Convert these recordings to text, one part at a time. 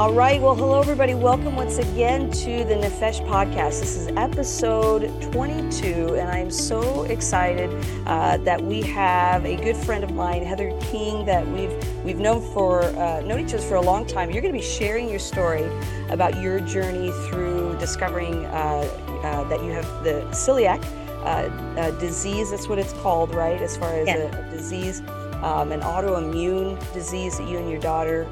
All right. Well, hello, everybody. Welcome once again to the Nefesh podcast. This is episode 22, and I'm so excited uh, that we have a good friend of mine, Heather King, that we've we've known for uh, known each other for a long time. You're going to be sharing your story about your journey through discovering uh, uh that you have the celiac uh, uh, disease. That's what it's called, right? As far as yes. a, a, disease, um, an autoimmune disease that you and your daughter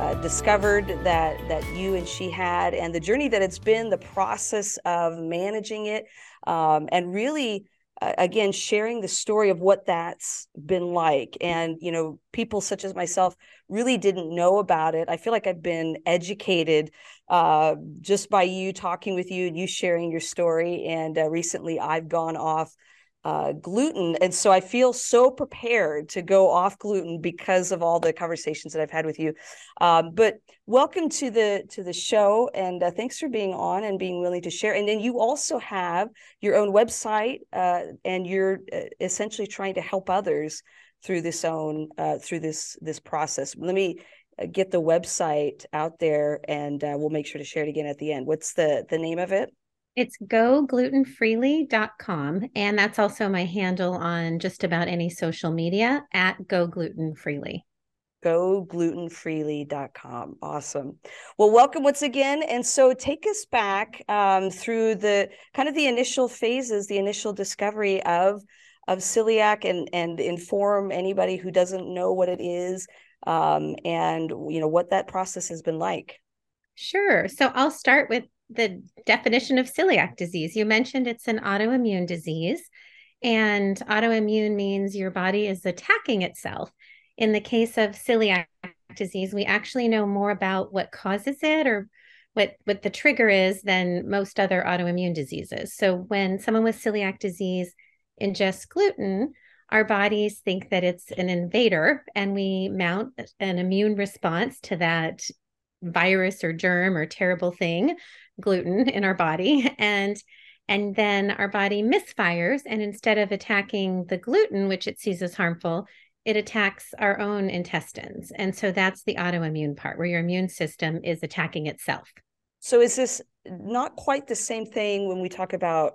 uh, discovered that that you and she had, and the journey that it's been, the process of managing it, um, and really. Uh, again sharing the story of what that's been like and you know people such as myself really didn't know about it i feel like i've been educated uh, just by you talking with you and you sharing your story and uh, recently i've gone off uh, gluten. And so I feel so prepared to go off gluten because of all the conversations that I've had with you. Um, but welcome to the to the show, and uh, thanks for being on and being willing to share. And then you also have your own website, uh, and you're uh, essentially trying to help others through this own uh, through this this process. Let me uh, get the website out there, and we'll make sure to share it again at the end. What's the the name of it? It's goglutenfreely.com. And that's also my handle on just about any social media at goglutenfreely. Goglutenfreely.com. Awesome. Well, welcome once again. And so take us back um, through the kind of the initial phases, the initial discovery of of celiac and and inform anybody who doesn't know what it is um, and you know what that process has been like. Sure. So I'll start with the definition of celiac disease. You mentioned it's an autoimmune disease, and autoimmune means your body is attacking itself. In the case of celiac disease, we actually know more about what causes it or what what the trigger is than most other autoimmune diseases. So when someone with celiac disease ingests gluten, our bodies think that it's an invader and we mount an immune response to that virus or germ or terrible thing gluten in our body and and then our body misfires and instead of attacking the gluten which it sees as harmful it attacks our own intestines. And so that's the autoimmune part where your immune system is attacking itself. So is this not quite the same thing when we talk about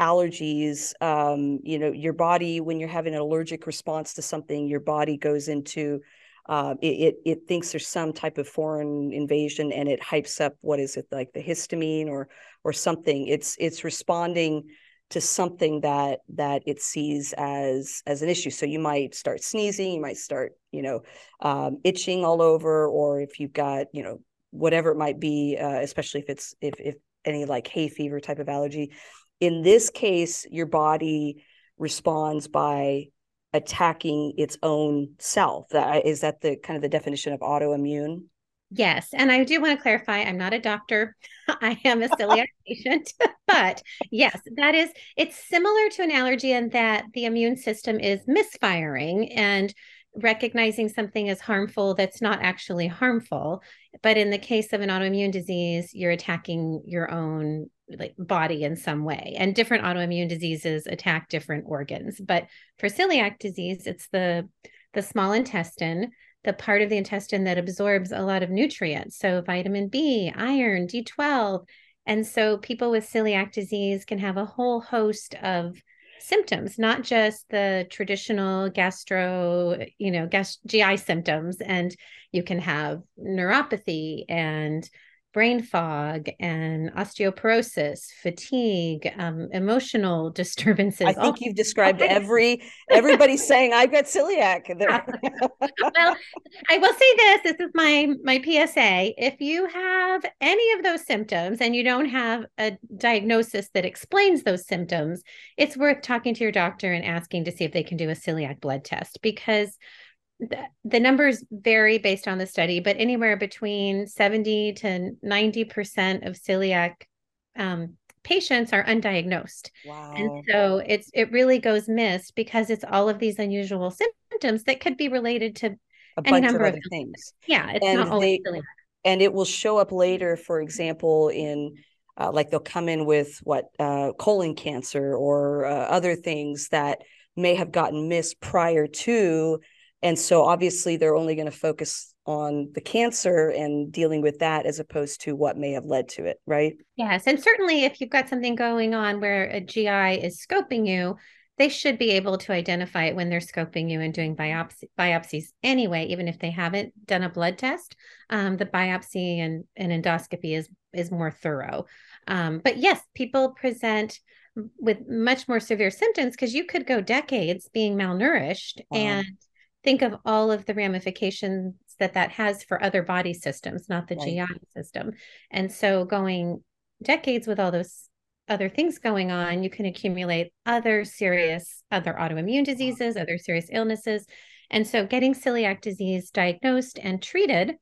allergies? Um, you know your body when you're having an allergic response to something your body goes into uh, it, it, it thinks there's some type of foreign invasion and it hypes up what is it like the histamine or or something. It's it's responding to something that that it sees as as an issue. So you might start sneezing you might start you know um, itching all over or if you've got you know whatever it might be uh, especially if it's if if any like hay fever type of allergy. In this case your body responds by attacking its own self. That is that the kind of the definition of autoimmune. Yes, and I do want to clarify I'm not a doctor. I am a celiac patient, but yes, that is it's similar to an allergy in that the immune system is misfiring and recognizing something as harmful that's not actually harmful. But in the case of an autoimmune disease, you're attacking your own like body in some way and different autoimmune diseases attack different organs but for celiac disease it's the the small intestine the part of the intestine that absorbs a lot of nutrients so vitamin b iron d12 and so people with celiac disease can have a whole host of symptoms not just the traditional gastro you know gas- gi symptoms. And you can have neuropathy and brain fog and osteoporosis, fatigue, um, emotional disturbances. I think you've described every everybody saying I've got celiac. well, I will say this: this is my my PSA. If you have any of those symptoms and you don't have a diagnosis that explains those symptoms, it's worth talking to your doctor and asking to see if they can do a celiac blood test because the, numbers vary based on the study, but anywhere between 70 to 90% of celiac um, patients are undiagnosed. Wow. And so it's it really goes missed because it's all of these unusual symptoms that could be related to a bunch of other things. Yeah, it's and not always they, celiac. And it will show up later, for example, in uh, like they'll come in with what uh, colon cancer or uh, other things that may have gotten missed prior to and so obviously they're only going to focus on the cancer and dealing with that as opposed to what may have led to it, right? Yes. And certainly if you've got something going on where a GI is scoping you, they should be able to identify it when they're scoping you and doing biopsy, biopsies anyway, even if they haven't done a blood test. Um, the biopsy and, and endoscopy is is more thorough. Um, but yes, people present with much more severe symptoms because you could go decades being malnourished wow. and think of all of the ramifications that that has for other body systems, not the right. GI system. And so going decades with all those other things going on, you can accumulate other serious, other autoimmune diseases, other serious illnesses. And so getting celiac disease diagnosed and treated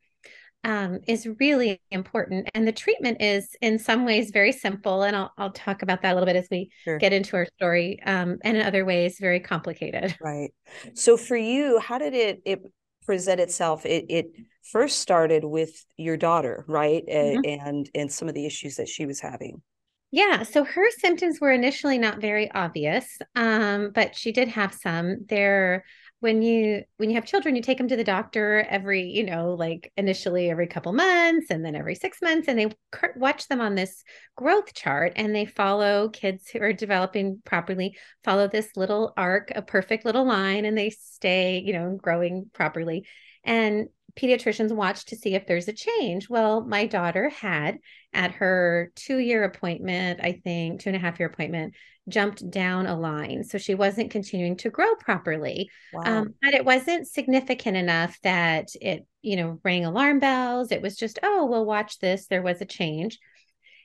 um, is really important. And the treatment is in some ways very simple. And I'll, I'll talk about that a little bit as we sure. get into our story. Um, and in other ways, very complicated. Right. So for you, how did it, it present itself? It, it first started with your daughter, right? Mm-hmm. And, and some of the issues that she was having. Yeah, so her symptoms were initially not very obvious, um, but she did have some. There, when you when you have children, you take them to the doctor every, you know, like initially every couple months, and then every six months, and they watch them on this growth chart, and they follow kids who are developing properly, follow this little arc, a perfect little line, and they stay, you know, growing properly. And pediatricians watch to see if there's a change. Well, my daughter had at her two year appointment, I think, two and a half year appointment, jumped down a line. So she wasn't continuing to grow properly. Wow. Um, but it wasn't significant enough that it, you know, rang alarm bells. It was just, oh, we'll watch this. There was a change.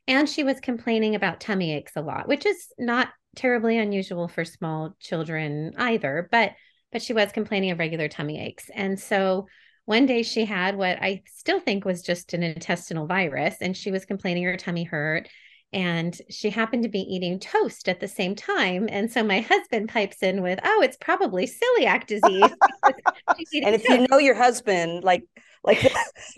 And she was complaining about tummy aches a lot, which is not terribly unusual for small children either, but but she was complaining of regular tummy aches. And so one day she had what I still think was just an intestinal virus, and she was complaining her tummy hurt. And she happened to be eating toast at the same time. And so my husband pipes in with, Oh, it's probably celiac disease. and if toast. you know your husband, like like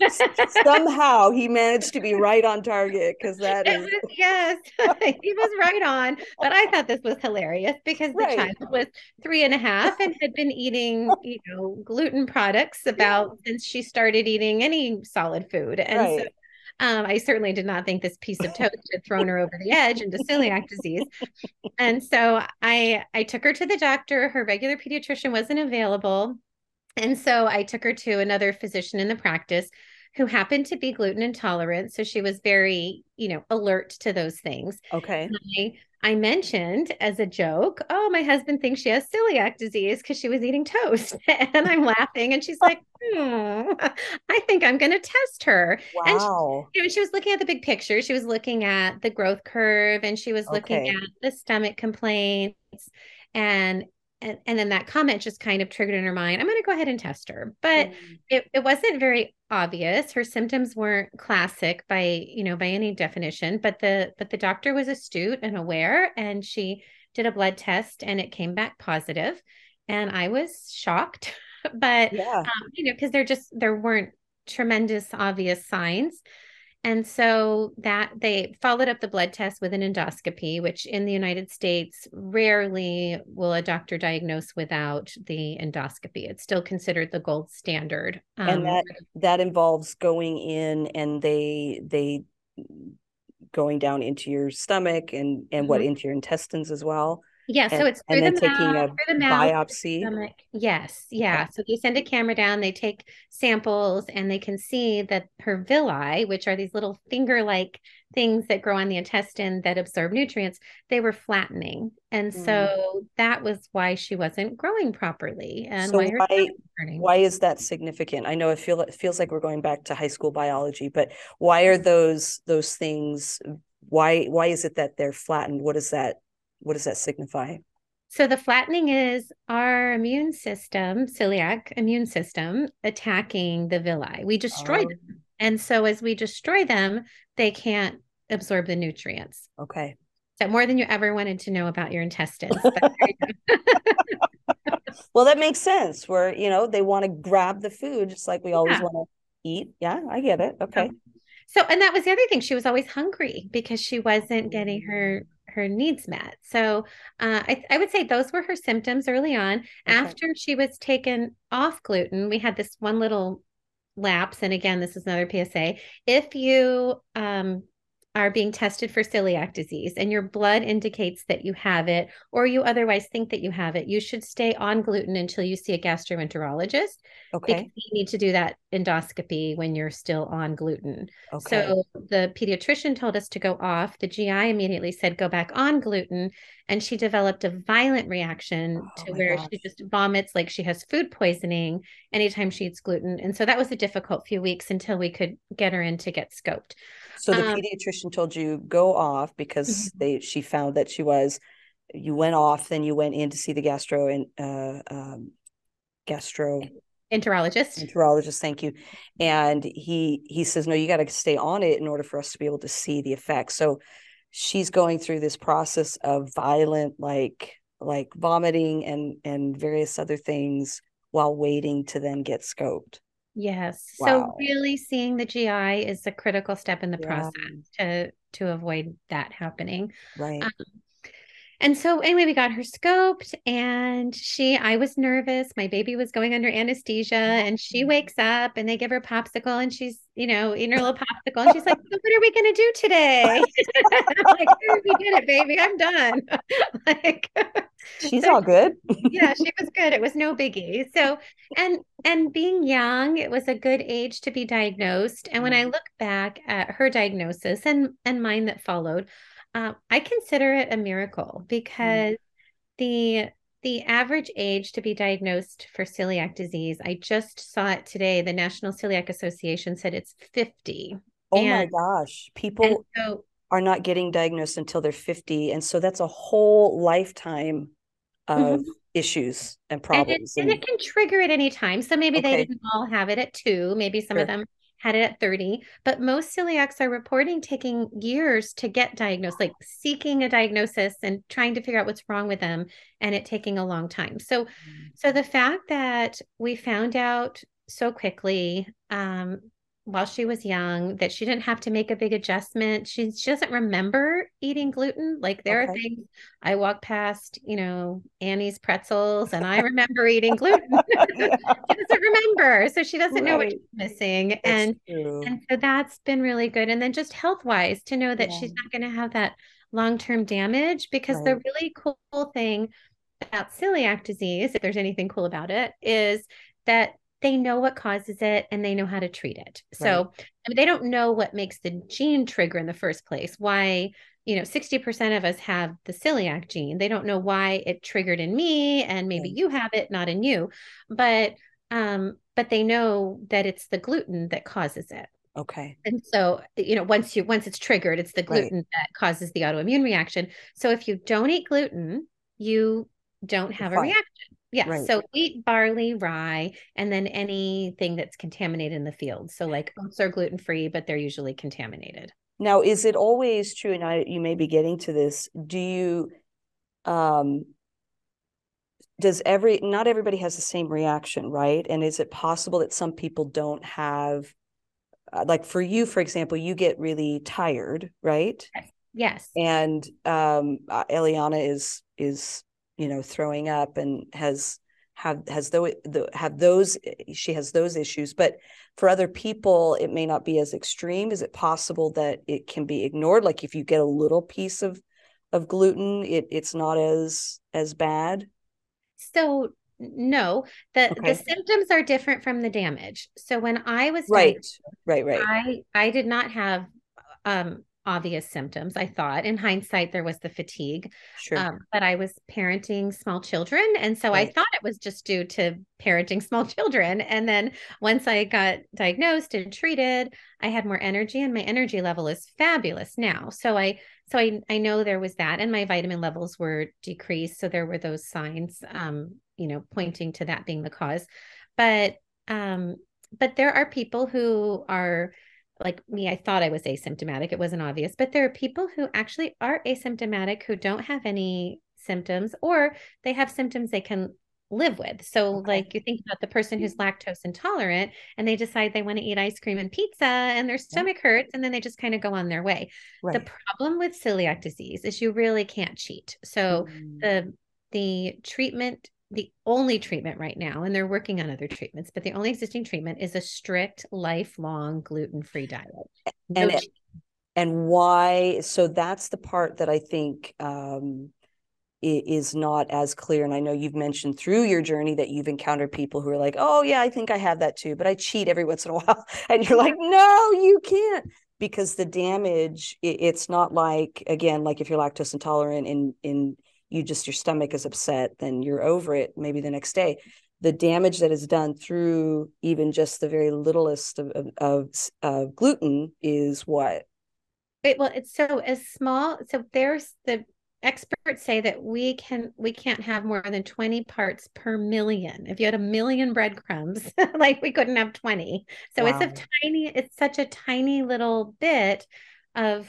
somehow he managed to be right on target because that is was, yes, he was right on. But I thought this was hilarious because the right. child was three and a half and had been eating, you know, gluten products about yeah. since she started eating any solid food. And right. so um, I certainly did not think this piece of toast had thrown her over the edge into celiac disease. And so I I took her to the doctor. Her regular pediatrician wasn't available. And so I took her to another physician in the practice who happened to be gluten intolerant. So she was very, you know, alert to those things. Okay. I, I, mentioned as a joke, oh, my husband thinks she has celiac disease because she was eating toast. and I'm laughing. And she's like, hmm, I think I'm going to test her. Wow. And she, you know, she was looking at the big picture. She was looking at the growth curve and she was looking okay. at the stomach complaints and and, and then that comment just kind of triggered in her mind i'm going to go ahead and test her but mm. it, it wasn't very obvious her symptoms weren't classic by you know by any definition but the but the doctor was astute and aware and she did a blood test and it came back positive and i was shocked but yeah. um, you know because there just there weren't tremendous obvious signs and so that they followed up the blood test with an endoscopy, which in the United States, rarely will a doctor diagnose without the endoscopy. It's still considered the gold standard. Um, and that that involves going in and they they going down into your stomach and and mm-hmm. what into your intestines as well. Yeah, and, so it's through, the mouth, through the mouth, biopsy. Stomach. Yes, yeah. So they send a camera down, they take samples, and they can see that her villi, which are these little finger-like things that grow on the intestine that absorb nutrients, they were flattening, and mm. so that was why she wasn't growing properly, and so why why, why is that significant? I know it feel it feels like we're going back to high school biology, but why are those those things? Why why is it that they're flattened? What is that? What does that signify? So the flattening is our immune system, celiac immune system, attacking the villi. We destroy oh. them. And so as we destroy them, they can't absorb the nutrients. Okay. So more than you ever wanted to know about your intestines. well, that makes sense. Where, you know, they want to grab the food just like we always yeah. want to eat. Yeah, I get it. Okay. So, and that was the other thing. She was always hungry because she wasn't getting mm. her her needs met. So uh, I, I, would say those were her symptoms early on. Okay. After she was taken off gluten, we had this one little lapse, and again, this is another PSA, if you um, are being tested for celiac disease and your blood indicates that you have it or you otherwise think that you have it, you should stay on gluten until you see a gastroenterologist. Okay. you need to do that endoscopy when you're still on gluten. Okay. So the pediatrician told us to go off. The GI immediately said go back on gluten. And she developed a violent reaction Oh to where gosh. she just vomits like she has food poisoning anytime she eats gluten. And so that was a difficult few weeks until we could get her in to get scoped. So the Um, pediatrician told you go off because they she found that she was you went off, then you went in to see the gastro and uh um gastroenterologist, Enterologist. thank you. And he he says, No, you got to stay on it in order for us to be able to see the effects. So she's going through this process of violent like like vomiting and and various other things while waiting to then get scoped. Yes. Wow. So really seeing the GI is a critical step in the Yeah. process to to avoid that happening. Right. Um, And so anyway, we got her scoped and she I was nervous. My baby was going under anesthesia and she wakes up and they give her popsicle and she's, you know, eating her little popsicle and she's like, "So what are we gonna do today? I'm like, "Oh, we did it, baby. I'm done. like She's all good. yeah, she was good. It was no biggie. So, and and being young, it was a good age to be diagnosed. And when I Mhm. look back at her diagnosis and and mine that followed, uh, I consider it a miracle because the the average age to be diagnosed for celiac disease, I just saw it today. The National Celiac Association said it's 50. Oh my gosh. People so are not getting diagnosed until they're 50. And so that's a whole lifetime of issues and And it, problems. and it can trigger at any time. So maybe they didn't all have it at two. Maybe some Sure. of them had it at 30. But most celiacs are reporting taking years to get diagnosed, like seeking a diagnosis and trying to figure out what's wrong with them and it taking a long time. So so the fact that we found out so quickly um, while she was young that she didn't have to make a big adjustment, she, she doesn't remember eating gluten. Like there are things I walk past, you know, Annie's pretzels, and I remember eating gluten. she doesn't remember, so she doesn't know what she's missing, That's and true. and so that's been really good. And then just health wise, to know that she's not going to have that long term damage, because the really cool thing about celiac disease, if there's anything cool about it, is that they know what causes it and they know how to treat it. So, I mean, they don't know what makes the gene trigger in the first place. Why, you know, 60% of us have the celiac gene. They don't know why it triggered in me and maybe Right. you have it, not in you. But um, but they know that it's the gluten that causes it. Okay. And so, you know, once you once it's triggered, it's the Right. gluten that causes the autoimmune reaction. So if you don't eat gluten, you don't have a reaction. Yeah. Right. So wheat, barley, rye, and then anything that's contaminated in the field. So like oats are gluten free, but they're usually contaminated. Now, is it always true, and I, you may be getting to this, do you, um, does every, not everybody has the same reaction, right? And is it possible that some people don't have, uh, like for you, for example, you get really tired, right? Yes. and um uh, Eliana is is you know throwing up and has have has though the have those she has those issues. But for other people it may not be as extreme. Is it possible that it can be ignored? Like if you get a little piece of of gluten it it's not as as bad? So no, the Okay. the symptoms are different from the damage. So when I was right. right right. I I did not have um obvious symptoms. I thought in hindsight there was the fatigue, sure um, but I was parenting small children, and so I thought it was just due to parenting small children. And then once I got diagnosed and treated, I had more energy, and my energy level is fabulous now. So I so I I know there was that, and my vitamin levels were decreased. So there were those signs, um, you know, pointing to that being the cause. But um, but there are people who are like me, I thought I was asymptomatic. It wasn't obvious, but there are people who actually are asymptomatic who don't have any symptoms or they have symptoms they can live with. So, Okay. like you think about the person who's lactose intolerant and they decide they want to eat ice cream and pizza and their stomach hurts and then they just kind of go on their way. The problem with celiac disease is you really can't cheat. So, Mm, the the treatment the only treatment right now, and they're working on other treatments, but the only existing treatment is a strict lifelong gluten free diet. No and, and why? So that's the part that I think um, is not as clear. And I know you've mentioned through your journey that you've encountered people who are like, oh, yeah, I think I have that too, but I cheat every once in a while. And you're like, no, you can't. Because the damage, it's not like, again, like if you're lactose intolerant and, and you just, your stomach is upset, then you're over it maybe the next day. The damage that is done through even just the very littlest of, of, of, of gluten is what? It, well, it's so as small. So there's the experts say that we can we can't have more than 20 parts per million if you had a million breadcrumbs like we couldn't have 20 so wow. it's a tiny it's such a tiny little bit of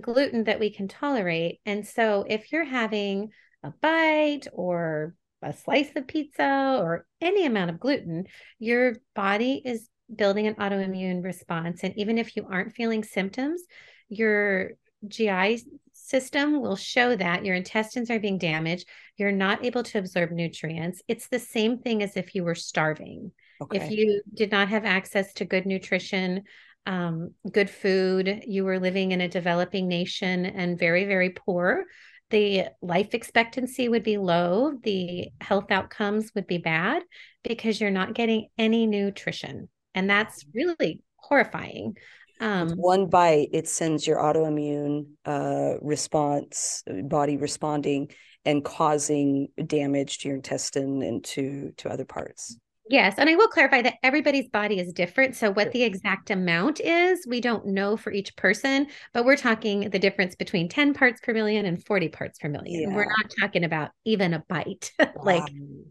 gluten that we can tolerate and so if you're having a bite or a slice of pizza or any amount of gluten your body is building an autoimmune response and even if you aren't feeling symptoms your GI system will show that your intestines are being damaged. You're not able to absorb nutrients. It's the same thing as if you were starving. Okay. If you did not have access to good nutrition, um, good food, you were living in a developing nation and very, very poor, the life expectancy would be low, the health outcomes would be bad because you're not getting any nutrition. And that's really horrifying. Um, one bite, it sends your autoimmune uh, response, body responding and causing damage to your intestine and to to other parts. Yes, and I will clarify that everybody's body is different. So what the exact amount is, we don't know for each person, but we're talking the difference between 10 parts per million and 40 parts per million. Yeah. We're not talking about even a bite. like wow.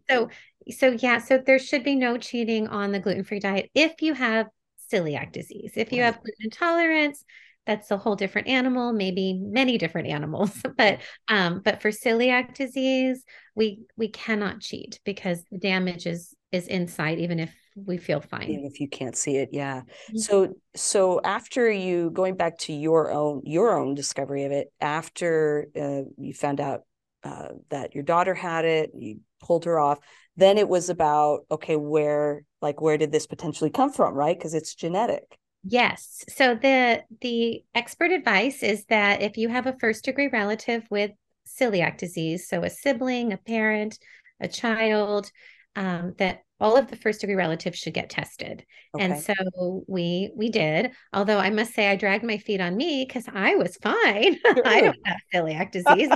so so yeah, so there should be no cheating on the gluten-free diet if you have celiac disease. If you have gluten intolerance, that's a whole different animal, maybe many different animals. but um, but for celiac disease, we we cannot cheat because the damage is is inside, even if we feel fine. Even if you can't see it, yeah. Mm-hmm. So so after you going back to your own your own discovery of it, after uh, you found out uh, that your daughter had it, you pulled her off. Then it was about okay, where like where did this potentially come from, right? Because it's genetic. Yes. So the the expert advice is that if you have a first degree relative with celiac disease, so a sibling, a parent, a child, um, that all of the first degree relatives should get tested. Okay. And so we we did. Although I must say I dragged my feet on me because I was fine. I don't have celiac disease.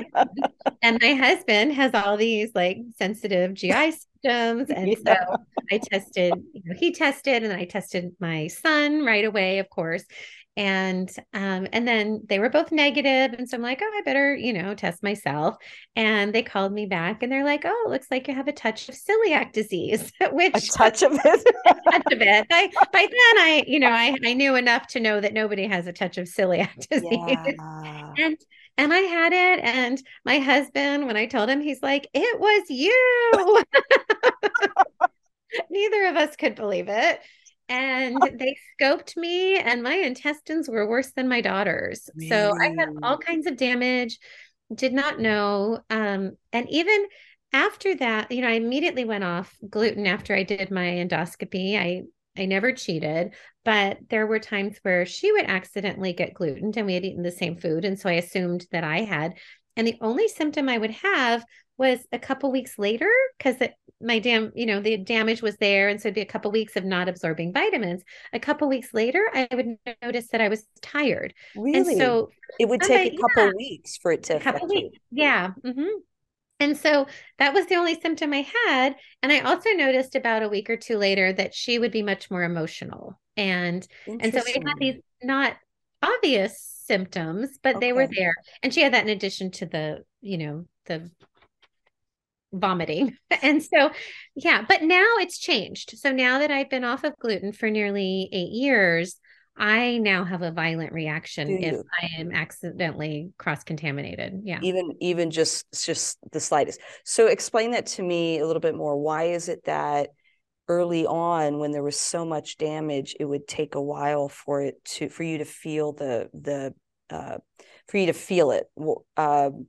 and my husband has all these like sensitive GI symptoms. And yeah. so I tested, you know, he tested and I tested my son right away, of course and um, and then they were both negative and so i'm like oh i better you know test myself and they called me back and they're like oh it looks like you have a touch of celiac disease which a touch of it touch of it I, by then i you know I, I knew enough to know that nobody has a touch of celiac disease yeah. and and I had it. And my husband, when I told him, he's like, it was you. Neither of us could believe it and they scoped me and my intestines were worse than my daughter's. Really? so i had all kinds of damage did not know um, and even after that you know i immediately went off gluten after i did my endoscopy. I i never cheated but there were times where she would accidentally get gluten and we had eaten the same food and so i assumed that i had. And the only symptom i would have was a couple weeks later because my dam you know the damage was there and so it'd be a couple weeks of not absorbing vitamins. A couple weeks later i would notice that i was tired. Really? and so it would take a couple yeah, weeks for it to a couple weeks you. yeah mm-hmm. and so that was the only symptom i had. And i also noticed about a week or two later that she would be much more emotional. And and so we had these not obvious symptoms but okay. they were there. And she had that in addition to the you know the vomiting. And so, yeah, but now it's changed. So now that I've been off of gluten for nearly eight years, I now have a violent reaction if I am accidentally cross contaminated. Yeah. Even even just just the slightest. So explain that to me a little bit more. Why is it that early on when there was so much damage it would take a while for it to for you to feel the the uh for you to feel it um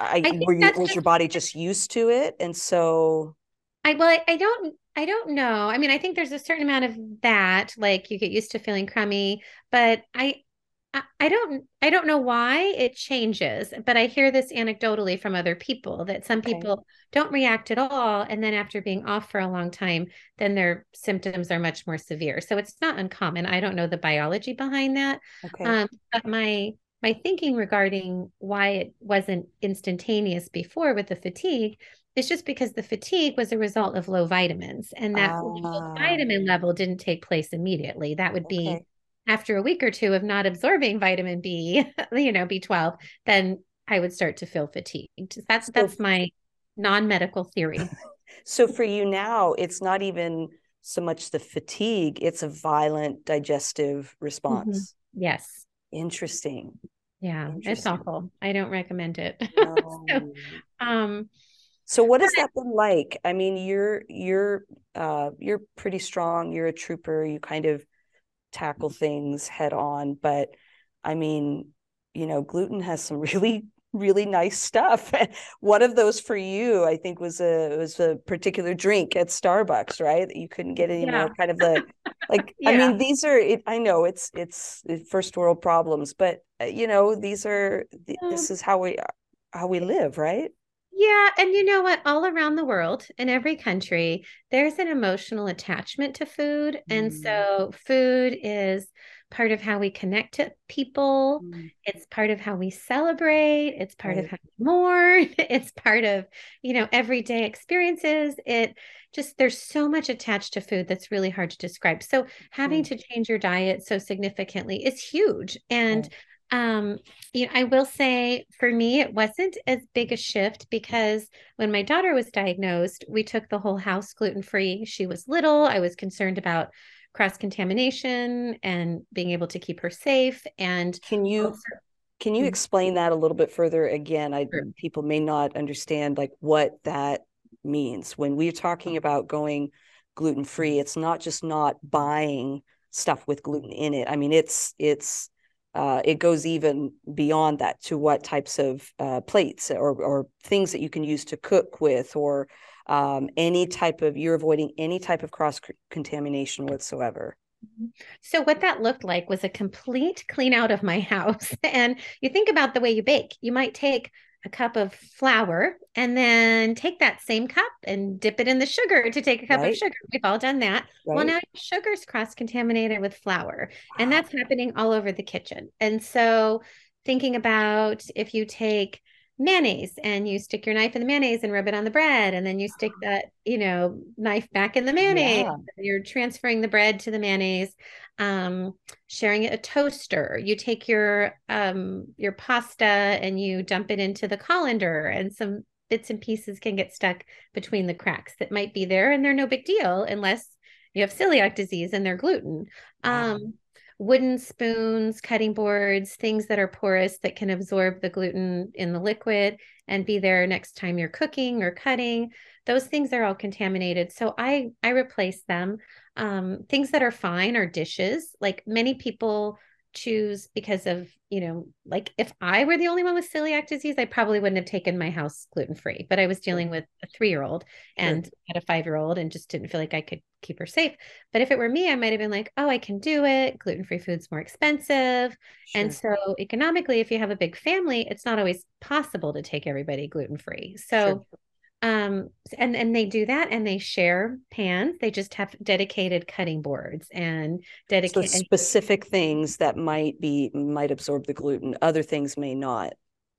I, I were you was just, your body just used to it, and so I well, I, I don't I don't know. I mean, I think there's a certain amount of that, like you get used to feeling crummy, but I I don't I don't know why it changes, but I hear this anecdotally from other people that some okay. people don't react at all and then after being off for a long time, then their symptoms are much more severe. So it's not uncommon. I don't know the biology behind that. Okay. Um, but my my thinking regarding why it wasn't instantaneous before with the fatigue is just because the fatigue was a result of low vitamins and that Ah, vitamin level didn't take place immediately. That would be okay. after a week or two of not absorbing vitamin B, you know, B12, then I would start to feel fatigued. That's So that's my non-medical theory. so for you now, it's not even so much the fatigue, it's a violent digestive Mhm. response. Yes. Interesting. Yeah, it's awful. I don't recommend it. So, um, So what has that been like? I mean, you're you're uh you're pretty strong, you're a trooper, you kind of tackle things head on, but I mean, you know, gluten has some really really nice stuff. One of those for you, I think was a was a particular drink at Starbucks, right? That you couldn't get anymore. yeah, Kind of the like I mean, these are it, I know it's it's it's first world problems, but uh, you know, these are Um, this is how we how we live, right? Yeah, and you know what? All around the world, in every country, there's an emotional attachment to food. And Mm, so food is part of how we connect to people. mm, It's part of how we celebrate. It's part of Right. how we mourn. It's part of, you know, everyday experiences. It just, there's so much attached to food that's really hard to describe. So having mm, to change your diet so significantly is huge. And Right. um, you know, I will say for me, it wasn't as big a shift because when my daughter was diagnosed, we took the whole house gluten free. She was little. I was concerned about cross contamination and being able to keep her safe. And Can you also, can you Mhm. explain that a little bit further? Again, I Sure. people may not understand like what that means. When we're talking about going gluten free, it's not just not buying stuff with gluten in it. I mean, it's it's uh, it goes even beyond that to what types of uh, plates or or things that you can use to cook with, or um, any type of you're avoiding any type of cross contamination whatsoever. So what that looked like was a complete clean out of my house. And you think about the way you bake. You might take a cup of flour and then take that same cup and dip it in the sugar to take a cup of sugar. We've all done that. Well, right. now sugar's cross-contaminated with flour, and that's happening all over the kitchen. And so thinking about if you take mayonnaise and you stick your knife in the mayonnaise and rub it on the bread and then you stick that you know knife back in the mayonnaise Yeah. you're transferring the bread to the mayonnaise um, sharing a toaster you take your um, your pasta and you dump it into the colander and some bits and pieces can get stuck between the cracks that might be there and they're no big deal unless you have celiac disease and they're gluten Wow. um, wooden spoons, cutting boards, things that are porous that can absorb the gluten in the liquid and be there next time you're cooking or cutting. Those things are all contaminated. So I I replace them. Um, things that are fine are dishes. Like many people choose because of, you know, like if I were the only one with celiac disease, I probably wouldn't have taken my house gluten free. But I was dealing with a three year old Sure. and had a five year old and just didn't feel like I could keep her safe. But if it were me, I might have been like, oh, I can do it. Gluten free food's more expensive. And so, economically, if you have a big family, it's not always possible to take everybody gluten free. Sure. Um, and and they do that, and they share pans. They just have dedicated cutting boards and So specific things that might be might absorb the gluten, other things may not.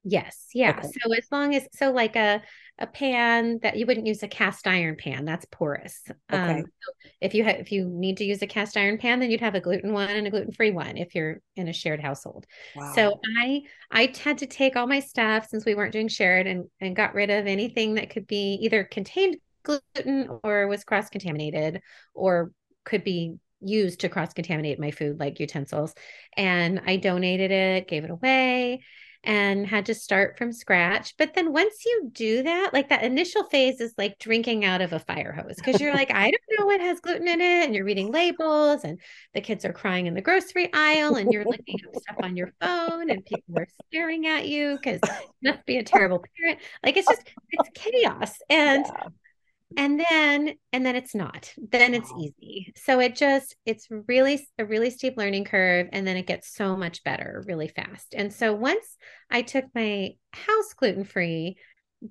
Yes, yeah. Okay. So as long as so like a a pan that you wouldn't use a cast iron pan, that's porous. Okay. Um, so if you have if you need to use a cast iron pan, then you'd have a gluten one and a gluten free one if you're in a shared household. Wow. So I I had to take all my stuff since we weren't doing shared and and got rid of anything that could be either contained gluten or was cross contaminated or could be used to cross contaminate my food like utensils and I donated it, gave it away. And had to start from scratch. But then once you do that, like that initial phase is like drinking out of a fire hose because you're like, I don't know what has gluten in it. And you're reading labels and the kids are crying in the grocery aisle and you're looking up stuff on your phone and people are staring at you because you must be a terrible parent. Like it's just, it's chaos. And yeah and then and then it's not. Then it's easy. So it just it's really a really steep learning curve and then it gets so much better really fast. And so once i took my house gluten free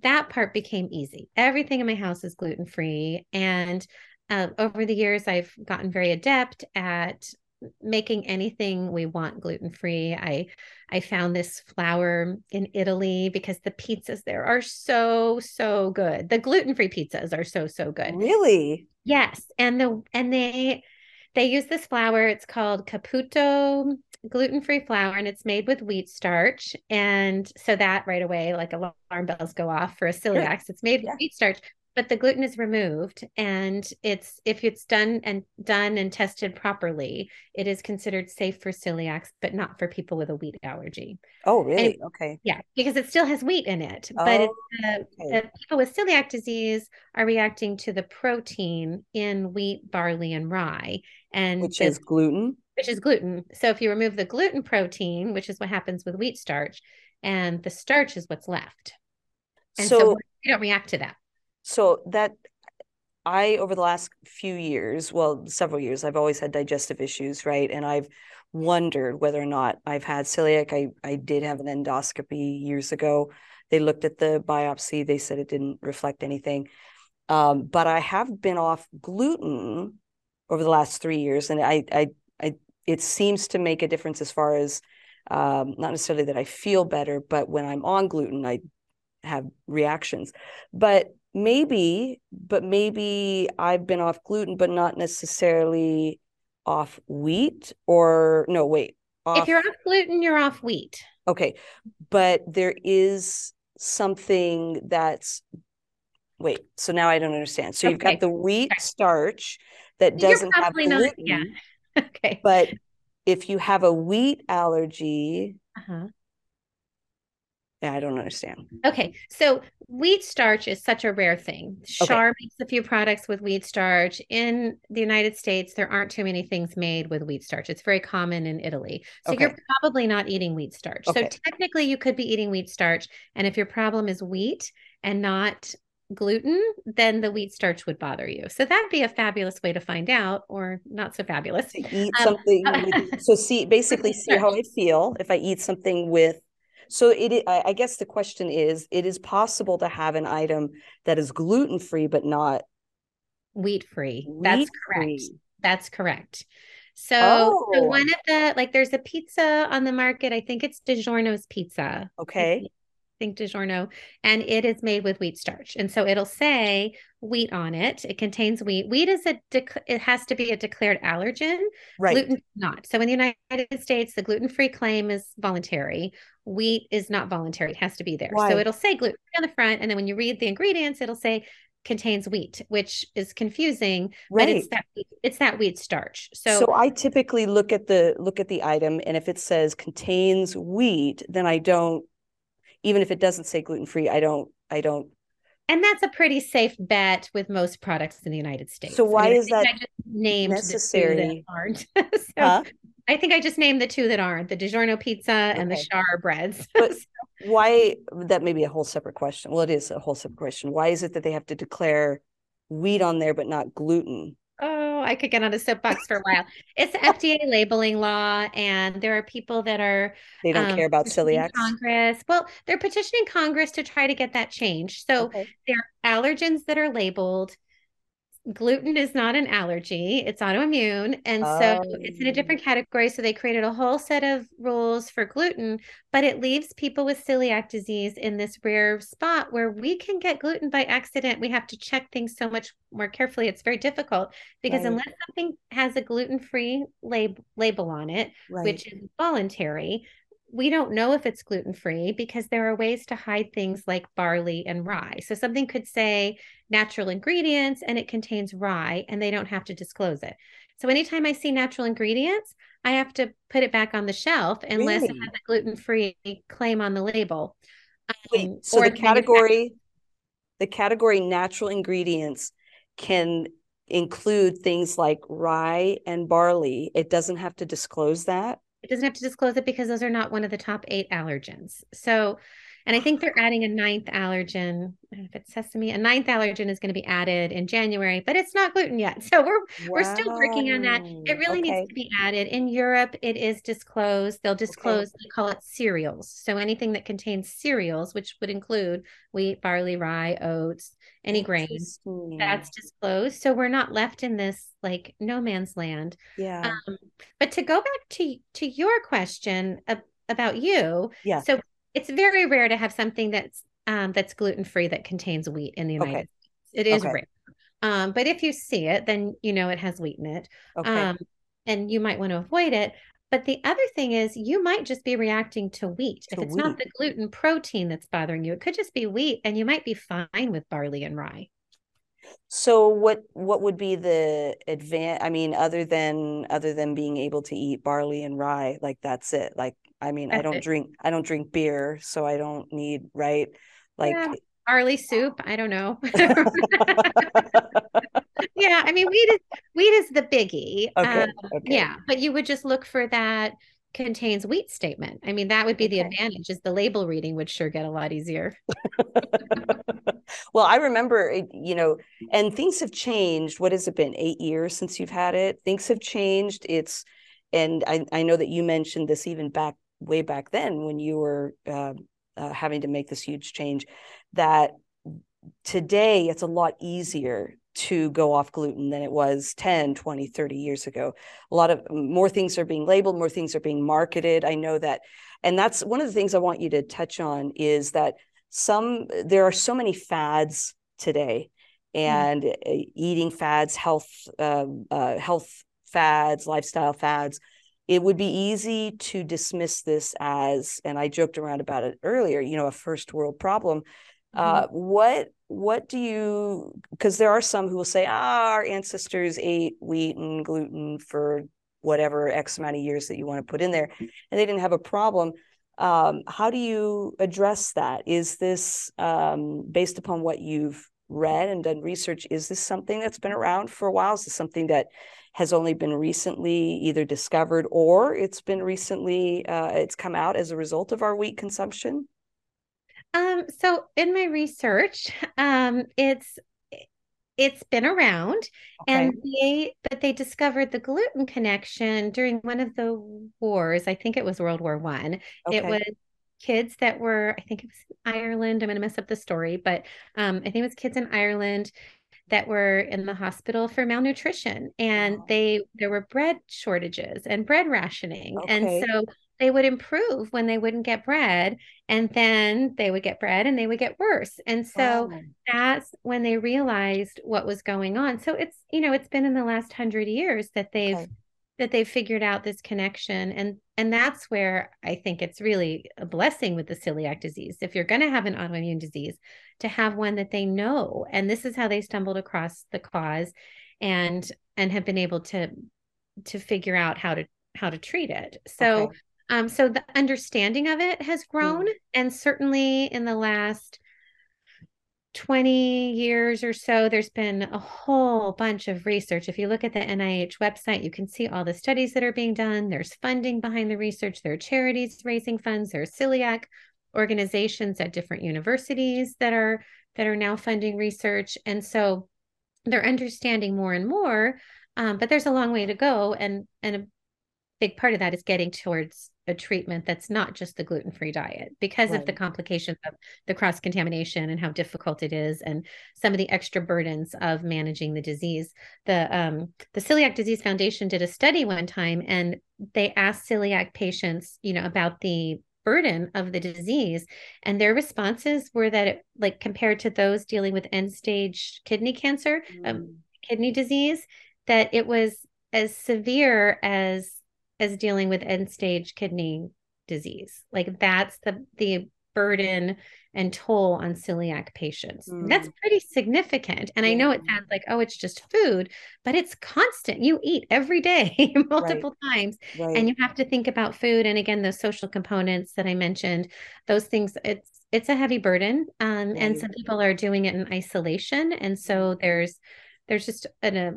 that part became easy. Everything in my house is gluten free and uh, over the years i've gotten very adept at making anything we want gluten free. I I found this flour in Italy because the pizzas there are so so good. The gluten free pizzas are so so good. Really? Yes, and the and they they use this flour. It's called Caputo gluten free flour, and it's made with wheat starch. And so that right away, like alarm bells go off for a celiac. It's made yeah. with wheat starch, but the gluten is removed and it's if it's done and done and tested properly it is considered safe for celiacs but not for people with a wheat allergy. Oh really? Okay. Yeah because it still has wheat in it oh, but uh, okay. people with celiac disease are reacting to the protein in wheat barley and rye and which the, is gluten? Which is gluten. So if you remove the gluten protein which is what happens with wheat starch and the starch is what's left. And so, so we don't react to that so that I over the last few years, well, several years, I've always had digestive issues, right? And I've wondered whether or not I've had celiac. I I did have an endoscopy years ago. They looked at the biopsy. They said it didn't reflect anything. Um, but I have been off gluten over the last three years, and I I I it seems to make a difference as far as um, not necessarily that I feel better, but when I'm on gluten, I have reactions. But maybe but maybe i've been off gluten but not necessarily off wheat or no wait off, if you're off gluten you're off wheat okay but there is something that's wait so now i don't understand so okay. you've got the wheat okay. starch that doesn't have gluten not, yeah okay but if you have a wheat allergy uh-huh. I don't understand. Okay. So wheat starch is such a rare thing. Schär okay. makes a few products with wheat starch. In the United States, there aren't too many things made with wheat starch. It's very common in Italy. So okay. you're probably not eating wheat starch. Okay. So technically you could be eating wheat starch. And if your problem is wheat and not gluten, then the wheat starch would bother you. So that'd be a fabulous way to find out, or not so fabulous. To eat um, something. with, so see, basically see how I feel if I eat something with so it, I guess the question is, it is possible to have an item that is gluten free but not wheat free. That's correct. That's correct. So, oh. so one of the like, there's a pizza on the market. I think it's DiGiorno's pizza. Okay think DiGiorno, and it is made with wheat starch. And so it'll say wheat on it. It contains wheat. Wheat is a dec- it has to be a declared allergen. Right. Gluten not. So in the United States, the gluten free claim is voluntary. Wheat is not voluntary. It has to be there. Why? So it'll say gluten on the front, and then when you read the ingredients, it'll say contains wheat, which is confusing. Right. But it's that it's that wheat starch. So so I typically look at the look at the item, and if it says contains wheat, then I don't even if it doesn't say gluten free, I don't, I don't. And that's a pretty safe bet with most products in the United States. So why I mean, is that named necessary? that aren't. so huh? I think I just named the two that aren't the DiGiorno pizza okay. and the Schär breads. but why? That may be a whole separate question. Well, it is a whole separate question. Why is it that they have to declare wheat on there but not gluten? Oh, I could get on a soapbox for a while. It's FDA labeling law, and there are people that are they don't um, care about celiac. Congress. Well, they're petitioning Congress to try to get that changed. So okay. there are allergens that are labeled gluten is not an allergy it's autoimmune and so it's in a oh. different oh. category so they created a whole set of rules for gluten but it leaves people with celiac disease in this rare spot where we can get gluten by accident we have to check things so much more carefully it's very difficult because right. unless something has a gluten-free lab- label on it right. which is voluntary we don't know if it's gluten free because there are ways to hide things like barley and rye. So something could say natural ingredients and it contains rye and they don't have to disclose it. So anytime I see natural ingredients, I have to put it back on the shelf unless really? it has a gluten free claim on the label. Wait, um, so the category, the category natural ingredients can include things like rye and barley. It doesn't have to disclose that. It doesn't have to disclose it because those are not one of the top eight allergens. So and I think they're adding a ninth allergen. if it's sesame, a ninth allergen is going to be added in January, but it's not gluten yet. So we're wow. we're still working on that. It really okay. needs to be added. In Europe, it is disclosed. They'll disclose, okay. they call it cereals. So anything that contains cereals, which would include wheat, barley, rye, oats, any grains, that's disclosed. So we're not left in this like no man's land. Yeah. Um, but to go back to to your question about you, yeah. So it's very rare to have something that's um, that's gluten free that contains wheat in the United okay. States. It is okay. rare. Um, but if you see it, then you know it has wheat in it. Okay. Um, and you might want to avoid it. But the other thing is, you might just be reacting to wheat. To if it's wheat. not the gluten protein that's bothering you, it could just be wheat, and you might be fine with barley and rye. So what what would be the advan I mean, other than other than being able to eat barley and rye, like that's it. Like I mean, that's I don't it. drink I don't drink beer, so I don't need right. Like yeah, barley soup. I don't know. yeah, I mean, wheat is wheat is the biggie. Okay, um, okay. Yeah, but you would just look for that contains wheat statement. I mean, that would be okay. the advantage. Is the label reading would sure get a lot easier. well, I remember, you know, and things have changed. What has it been? Eight years since you've had it. Things have changed. It's, and I, I know that you mentioned this even back way back then when you were uh, uh, having to make this huge change. That today it's a lot easier to go off gluten than it was 10 20 30 years ago a lot of more things are being labeled more things are being marketed i know that and that's one of the things i want you to touch on is that some there are so many fads today mm. and mm. eating fads health uh, uh, health fads lifestyle fads it would be easy to dismiss this as and i joked around about it earlier you know a first world problem uh, mm-hmm. what what do you because there are some who will say ah our ancestors ate wheat and gluten for whatever x amount of years that you want to put in there and they didn't have a problem. Um, how do you address that? Is this um, based upon what you've read and done research is this something that's been around for a while? Is this something that has only been recently either discovered or it's been recently uh, it's come out as a result of our wheat consumption um, so in my research, um, it's it's been around okay. and they but they discovered the gluten connection during one of the wars i think it was world war one okay. it was kids that were i think it was in ireland i'm going to mess up the story but um, i think it was kids in ireland that were in the hospital for malnutrition and they there were bread shortages and bread rationing okay. and so they would improve when they wouldn't get bread and then they would get bread and they would get worse and so wow. that's when they realized what was going on so it's you know it's been in the last 100 years that they've okay. That they've figured out this connection and and that's where i think it's really a blessing with the celiac disease if you're going to have an autoimmune disease to have one that they know and this is how they stumbled across the cause and and have been able to to figure out how to how to treat it so okay. Um, so the understanding of it has grown, mm. and certainly in the last 20 years or so, there's been a whole bunch of research. If you look at the NIH website, you can see all the studies that are being done. There's funding behind the research, there are charities raising funds, there are celiac organizations at different universities that are that are now funding research. And so they're understanding more and more. Um, but there's a long way to go. And and a big part of that is getting towards a treatment that's not just the gluten-free diet because right. of the complications of the cross contamination and how difficult it is and some of the extra burdens of managing the disease the um, the celiac disease foundation did a study one time and they asked celiac patients you know about the burden of the disease and their responses were that it, like compared to those dealing with end stage kidney cancer um, mm. um, kidney disease that it was as severe as as dealing with end stage kidney disease. Like that's the the burden and toll on celiac patients. Mm. That's pretty significant. And I know it sounds like, oh, it's just food, but it's constant. You eat every day, multiple times, Right. and you have to think about food. And again, those social components that I mentioned, those things, it's it's a heavy burden. Um, and some people are doing it in isolation. And so there's there's just an a,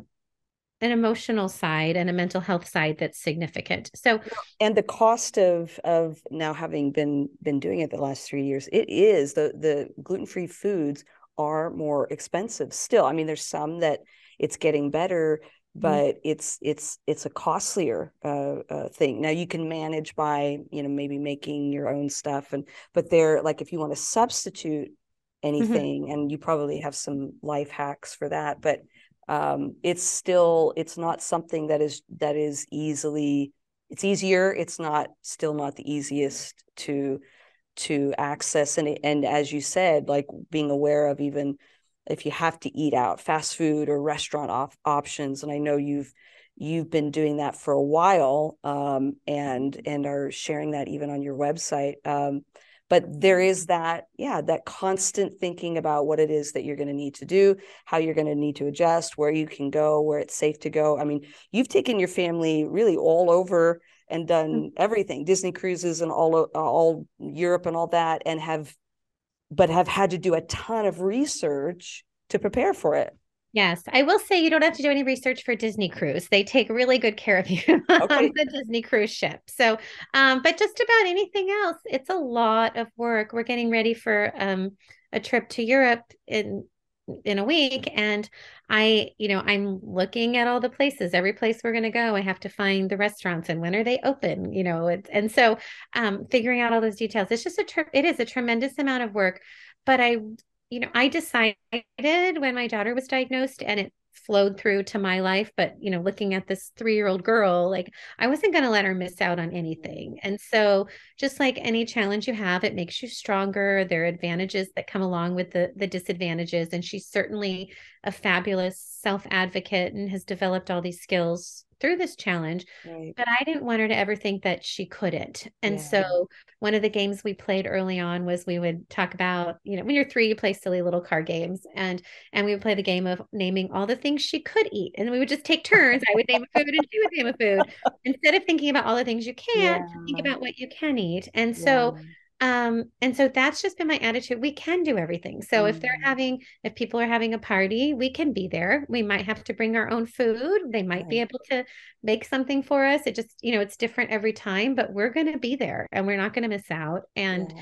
an emotional side and a mental health side that's significant. So and the cost of of now having been been doing it the last three years it is the the gluten-free foods are more expensive still. I mean there's some that it's getting better but it's it's it's a costlier uh, uh, thing. Now you can manage by you know maybe making your own stuff and but they're like if you want to substitute anything and you probably have some life hacks for that but um it's still it's not something that is that is easily it's easier it's not still not the easiest to to access. And and as you said like being aware of even if you have to eat out fast food or restaurant op- options. And i know you've you've been doing that for a while um, and and are sharing that even on your website. Um, but there is that yeah that constant thinking about what it is that you're going to need to do how you're going to need to adjust where you can go where it's safe to go. I mean you've taken your family really all over and done Mm-hmm. everything disney cruises and all all europe and all that and have but have had to do a ton of research to prepare for it Yes, I will say you don't have to do any research for Disney Cruise. They take really good care of you Okay. on the Disney cruise ship. So, um, but just about anything else, it's a lot of work. We're getting ready for um, a trip to Europe in in a week, and I, you know, I'm looking at all the places. Every place we're going to go, I have to find the restaurants and when are they open. You know, it's, and so um, figuring out all those details. It's just a tr- it is a tremendous amount of work, but I you know, I decided when my daughter was diagnosed and it flowed through to my life, but you know, looking at this three year old girl, like I wasn't going to let her miss out on anything. And so, just like any challenge you have, it makes you stronger. There are advantages that come along with the the disadvantages. And she's certainly a fabulous self advocate and has developed all these skills through this challenge right but I didn't want her to ever think that she couldn't. And Yeah. so one of the games we played early on was we would talk about, you know, when you're three, you play silly little card games and and we would play the game of naming all the things she could eat. And we would just take turns. I would name a food and she would name a food. Instead of thinking about all the things you can't, think about what you can eat. And so um and so that's just been my attitude. We can do everything. So if they're Mm. having if people are having a party we can be there. We might have to bring our own food. They might be able to make something for us. It just you know it's different every time but we're going to be there and we're not going to miss out. And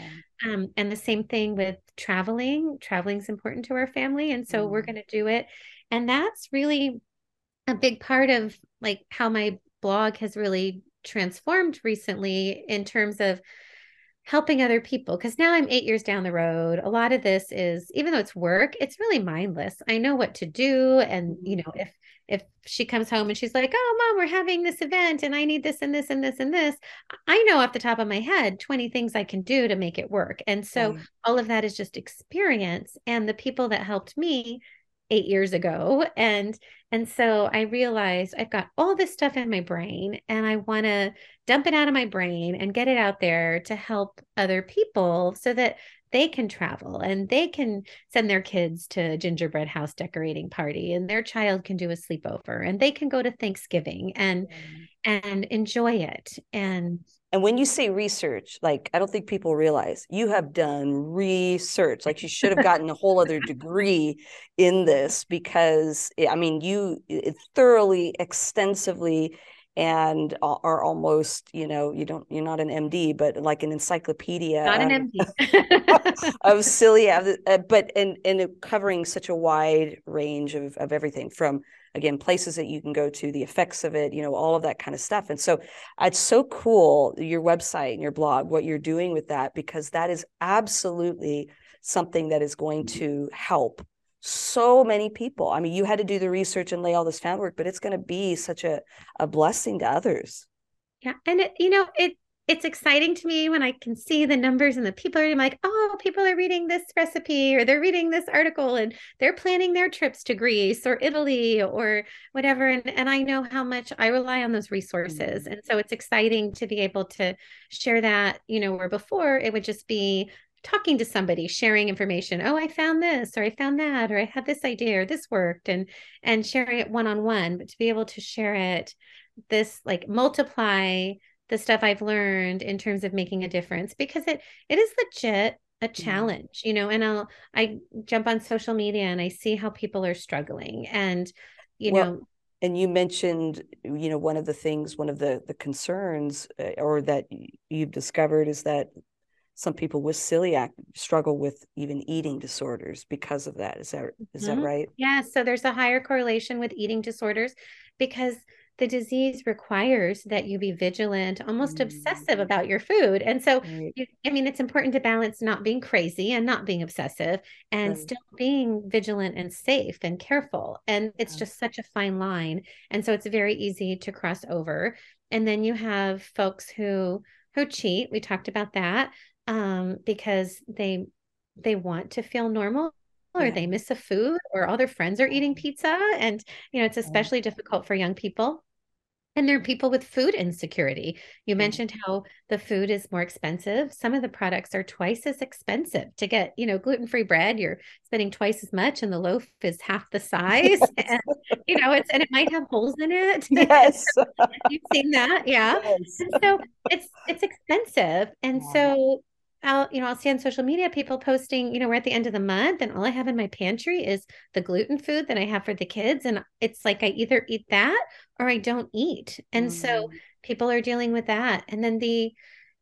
Yeah. um and the same thing with traveling. Traveling is important to our family and so we're Mm. going to do it. And that's really a big part of like how my blog has really transformed recently in terms of helping other people because now I'm eight years down the road. A lot of this is even though it's work, it's really mindless. I know what to do. And you mm-hmm. know, if if she comes home and she's like, Oh mom, we're having this event and I need this and this and this and this, I know off the top of my head 20 things I can do to make it work. And so Right. all of that is just experience. And the people that helped me eight years ago and and so i realized i've got all this stuff in my brain and i want to dump it out of my brain and get it out there to help other people so that they can travel and they can send their kids to gingerbread house decorating party and their child can do a sleepover and they can go to thanksgiving and mm. and enjoy it and And when you say research, like I don't think people realize you have done research. Like you should have gotten a whole other degree in this because I mean you it thoroughly, extensively, and are almost you know you don't you're not an MD, but like an encyclopedia. not of- an md of silly, uh, but and and covering such a wide range of of everything from again places that you can go to, the effects of it, you know, all of that kind of stuff. And so it's so cool your website and your blog, what you're doing with that, because that is absolutely something that is going to help so many people. I mean, you had to do the research and lay all this found work, but it's going to be such a a blessing to others. Yeah, and it, you know, it it's exciting to me when I can see the numbers and the people are I'm like, oh, people are reading this recipe or they're reading this article and they're planning their trips to Greece or Italy or whatever. And and I know how much I rely on those resources. Mm-hmm. And so it's exciting to be able to share that, you know, where before it would just be talking to somebody sharing information oh i found this or i found that or i had this idea or this worked and and sharing it one on one but to be able to share it this like multiply the stuff i've learned in terms of making a difference because it it is legit a challenge you know and i'll i jump on social media and i see how people are struggling and you well, know and you mentioned you know one of the things one of the the concerns uh, or that you've discovered is that some people with celiac struggle with even eating disorders because of that is that is mm-hmm. that right yeah so there's a higher correlation with eating disorders because the disease requires that you be vigilant, almost mm. obsessive about your food. And so, right. you, I mean, it's important to balance not being crazy and not being obsessive and right. still being vigilant and safe and careful. And it's yeah. just such a fine line. And so, it's very easy to cross over. And then you have folks who who cheat. We talked about that um, because they they want to feel normal or yeah. they miss a food or all their friends are eating pizza and you know it's especially difficult for young people and there are people with food insecurity. You mm-hmm. mentioned how the food is more expensive. Some of the products are twice as expensive to get, you know, gluten-free bread. You're spending twice as much and the loaf is half the size. and, you know, it's and it might have holes in it. Yes. You've seen that. Yeah. Yes. so it's it's expensive. And yeah. so I'll, you know, I'll see on social media people posting, you know, we're at the end of the month and all I have in my pantry is the gluten food that I have for the kids. And it's like I either eat that or I don't eat. And mm-hmm. so people are dealing with that. And then the,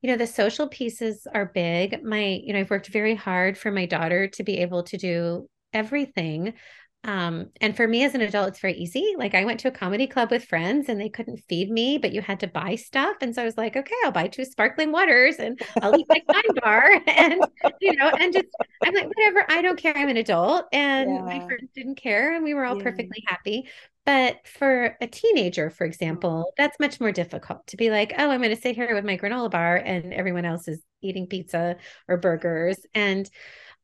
you know, the social pieces are big. My, you know, I've worked very hard for my daughter to be able to do everything um, and for me as an adult, it's very easy. Like I went to a comedy club with friends and they couldn't feed me, but you had to buy stuff. And so I was like, okay, I'll buy two sparkling waters and I'll eat my kind bar. And, you know, and just, I'm like, whatever, I don't care. I'm an adult. And yeah. my friends didn't care and we were all yeah. perfectly happy. But for a teenager, for example, that's much more difficult to be like, oh, I'm going to sit here with my granola bar and everyone else is eating pizza or burgers. And,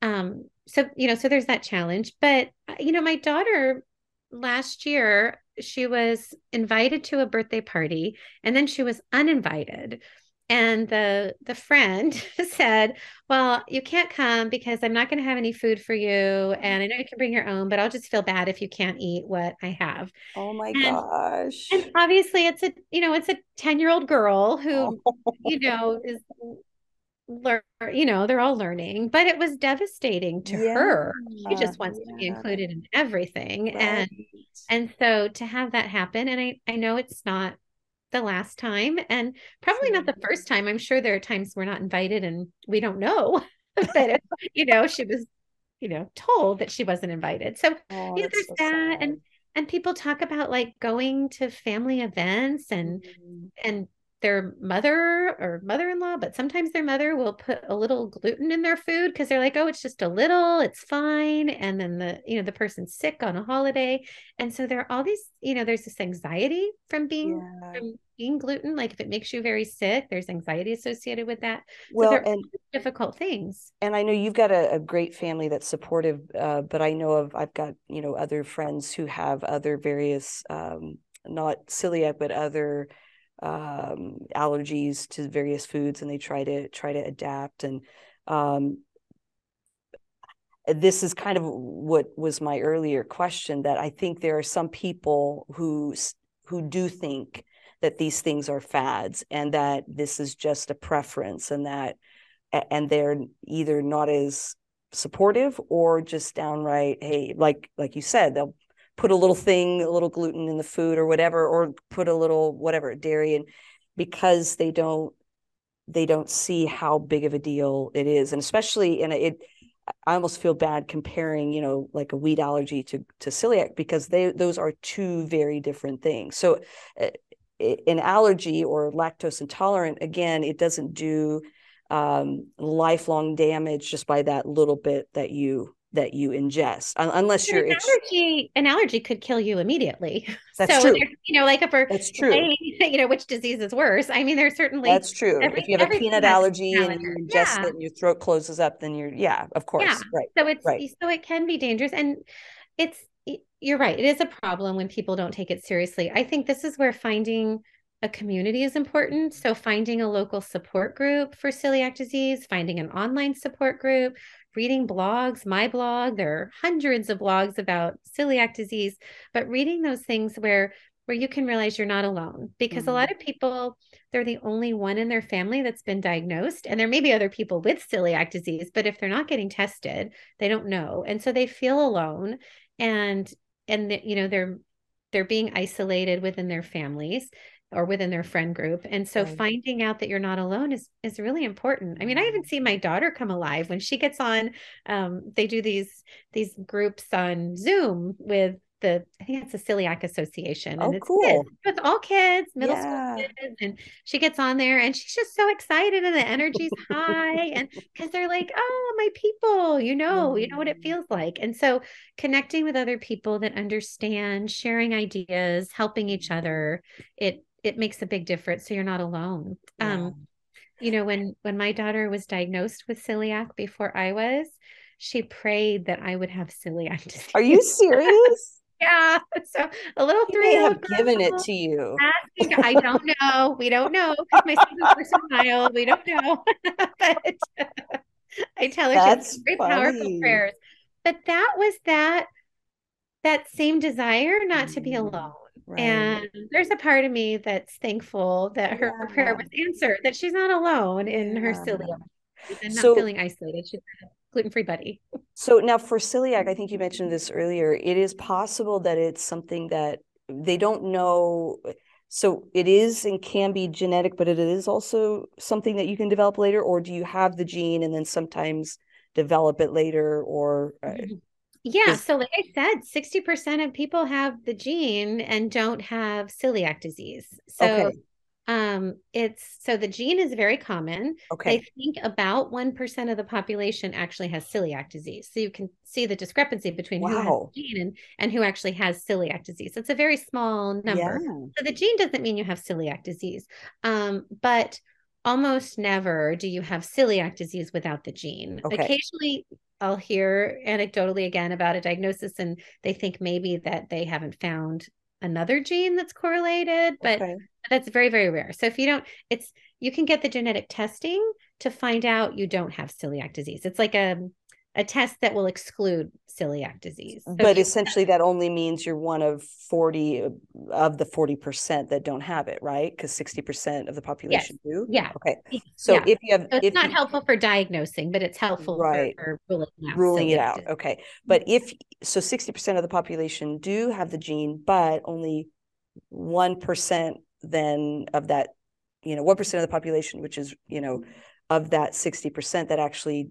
um, so you know so there's that challenge. But uh, you know my daughter last year she was invited to a birthday party and then she was uninvited. And the the friend said well you can't come because i'm not going to have any food for you and i know you can bring your own but i'll just feel bad if you can't eat what i have. Oh my and, gosh. and obviously it's a you know it's a 10 year old girl who oh. you know is learn you know they're all learning but it was devastating to yeah, her she just wants yeah. to be included in everything right. and and so to have that happen and i i know it's not the last time and probably not the first time i'm sure there are times we're not invited and we don't know but you know she was you know told that she wasn't invited so oh, yeah there's so that sad. and and people talk about like going to family events and mm-hmm. and their mother or mother-in-law but sometimes their mother will put a little gluten in their food because they're like oh it's just a little it's fine and then the you know the person's sick on a holiday and so there are all these you know there's this anxiety from being yeah. from being gluten like if it makes you very sick there's anxiety associated with that well so and difficult things and i know you've got a, a great family that's supportive uh, but i know of i've got you know other friends who have other various um, not celiac but other um, allergies to various foods and they try to try to adapt and um, this is kind of what was my earlier question that I think there are some people who who do think that these things are fads and that this is just a preference and that and they're either not as supportive or just downright hey like like you said they'll put a little thing, a little gluten in the food or whatever, or put a little whatever dairy in because they don't they don't see how big of a deal it is. And especially in it I almost feel bad comparing, you know, like a wheat allergy to to celiac because they those are two very different things. So uh, an allergy or lactose intolerant, again, it doesn't do um, lifelong damage just by that little bit that you that you ingest unless you're an allergy an allergy could kill you immediately that's so true you know like we're that's true saying, you know which disease is worse i mean there's certainly that's true every, if you have a peanut allergy and you ingest yeah. it and your throat closes up then you're yeah of course yeah. right so it's right. so it can be dangerous and it's you're right it is a problem when people don't take it seriously i think this is where finding a community is important. So, finding a local support group for celiac disease, finding an online support group, reading blogs, my blog, there are hundreds of blogs about celiac disease, but reading those things where where you can realize you're not alone because mm-hmm. a lot of people they're the only one in their family that's been diagnosed and there may be other people with celiac disease but if they're not getting tested they don't know and so they feel alone and and you know they're they're being isolated within their families or within their friend group and so right. finding out that you're not alone is is really important i mean i even mm-hmm. see my daughter come alive when she gets on um, they do these these groups on zoom with the I think it's the Celiac Association. And oh, it's cool. It's all kids, middle yeah. school kids. And she gets on there and she's just so excited and the energy's high. And because they're like, oh, my people, you know, mm-hmm. you know what it mm. feels like. And so connecting with other people that understand, sharing ideas, helping each other, it it makes a big difference. So you're not alone. Yeah. Um, you know, when when my daughter was diagnosed with celiac before I was, she prayed that I would have celiac disease. Are you serious? yeah. So a little three have given it to you. Asking, I don't know. We don't know my son's first mild. We don't know. but I tell her That's she very funny. powerful prayers. But that was that that same desire not to be mm, alone. Right. And there's a part of me that's thankful that her, yeah. prayer was answered, that she's not alone in yeah. her celiac and not feeling isolated. She's gluten free buddy. So now for celiac, I think you mentioned this earlier. It is possible that it's something that they don't know. So it is and can be genetic, but it is also something that you can develop later, or do you have the gene and then sometimes develop it later, or? Uh, mm-hmm. Yeah. So, like I said, 60% of people have the gene and don't have celiac disease. So, okay um it's so the gene is very common okay i think about 1% of the population actually has celiac disease so you can see the discrepancy between wow. who has the gene and, and who actually has celiac disease it's a very small number yeah. so the gene doesn't mean you have celiac disease um but almost never do you have celiac disease without the gene okay. occasionally I'll hear anecdotally again about a diagnosis and they think maybe that they haven't found another gene that's correlated, but okay. that's very, very rare. So if you don't, it's you can get the genetic testing to find out you don't have celiac disease. It's like a a test that will exclude celiac disease. So but essentially, that only means you're one of 40 of the 40% that don't have it, right? Because 60% of the population yes. do. Yeah. Okay. So yeah. if you have, so it's not you, helpful for diagnosing, but it's helpful right. for, for ruling, out, ruling it out. Okay. Mm-hmm. But if so, 60% of the population do have the gene, but only 1% then of that, you know, 1% of the population, which is, you know, of that 60% that actually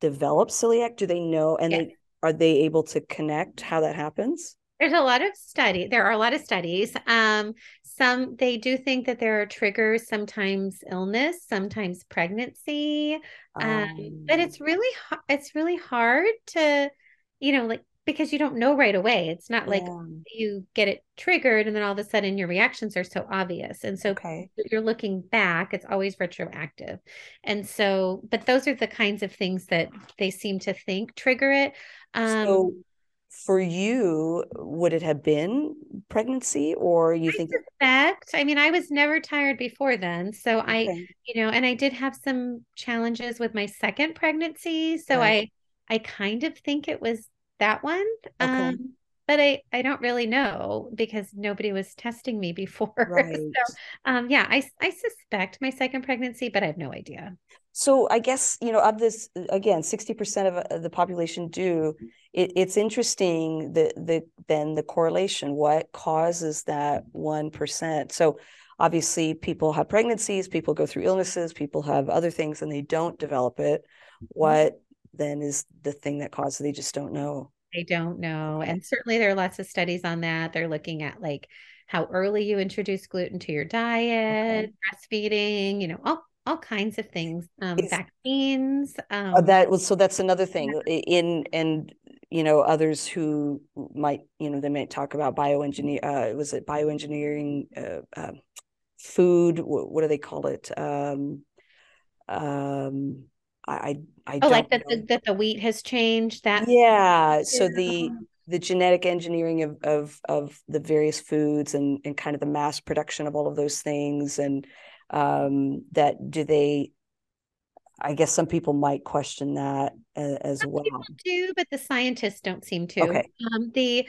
develop celiac? Do they know and they are they able to connect how that happens? There's a lot of study. There are a lot of studies. Um, some they do think that there are triggers, sometimes illness, sometimes pregnancy. Um, um, but it's really it's really hard to, you know, like because you don't know right away. It's not like yeah. you get it triggered and then all of a sudden your reactions are so obvious. And so okay. you're looking back, it's always retroactive. And so, but those are the kinds of things that they seem to think trigger it. Um, so for you, would it have been pregnancy or you I think? Suspect. I mean, I was never tired before then. So okay. I, you know, and I did have some challenges with my second pregnancy. So right. I, I kind of think it was that one. Okay. Um, but I, I don't really know because nobody was testing me before. Right. so, um, yeah, I, I suspect my second pregnancy, but I have no idea. So I guess, you know, of this, again, 60% of the population do, it, it's interesting the, the, then the correlation, what causes that 1%. So obviously people have pregnancies, people go through illnesses, people have other things and they don't develop it. Mm-hmm. What then is the thing that causes they just don't know they don't know and certainly there are lots of studies on that. They're looking at like how early you introduce gluten to your diet okay. breastfeeding you know all all kinds of things um, vaccines uh, um, uh, that was so that's another thing in and you know others who might you know they might talk about bioengineer uh was it bioengineering uh, uh, food what, what do they call it? Um um I I oh, like that the, that the wheat has changed. That yeah. So the the genetic engineering of of of the various foods and and kind of the mass production of all of those things and um that do they I guess some people might question that as, as Some well. do, but the scientists don't seem to. Okay. Um, the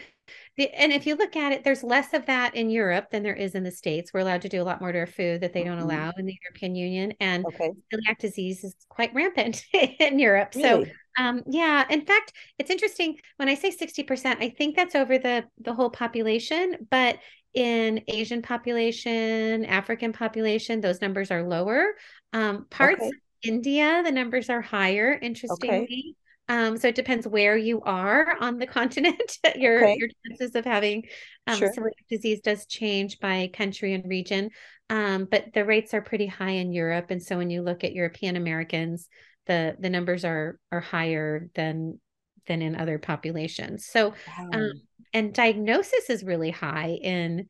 the and if you look at it, there's less of that in Europe than there is in the States. We're allowed to do a lot more to our food that they don't Mhm. allow in the European Union, and Okay. celiac disease is quite rampant in Europe. So um, yeah, in fact, it's interesting when I say 60%, I think that's over the the whole population, but in Asian population, African population, those numbers are lower. Um, parts Okay. of India, the numbers are higher, interestingly. Um, so it depends where you are on the continent. Your Okay. your chances of having um, Sure. celiac disease does change by country and region. Um, but the rates are pretty high in Europe. And so when you look at European Americans, the the numbers are are higher than than in other populations. So Wow. um, and diagnosis is really high in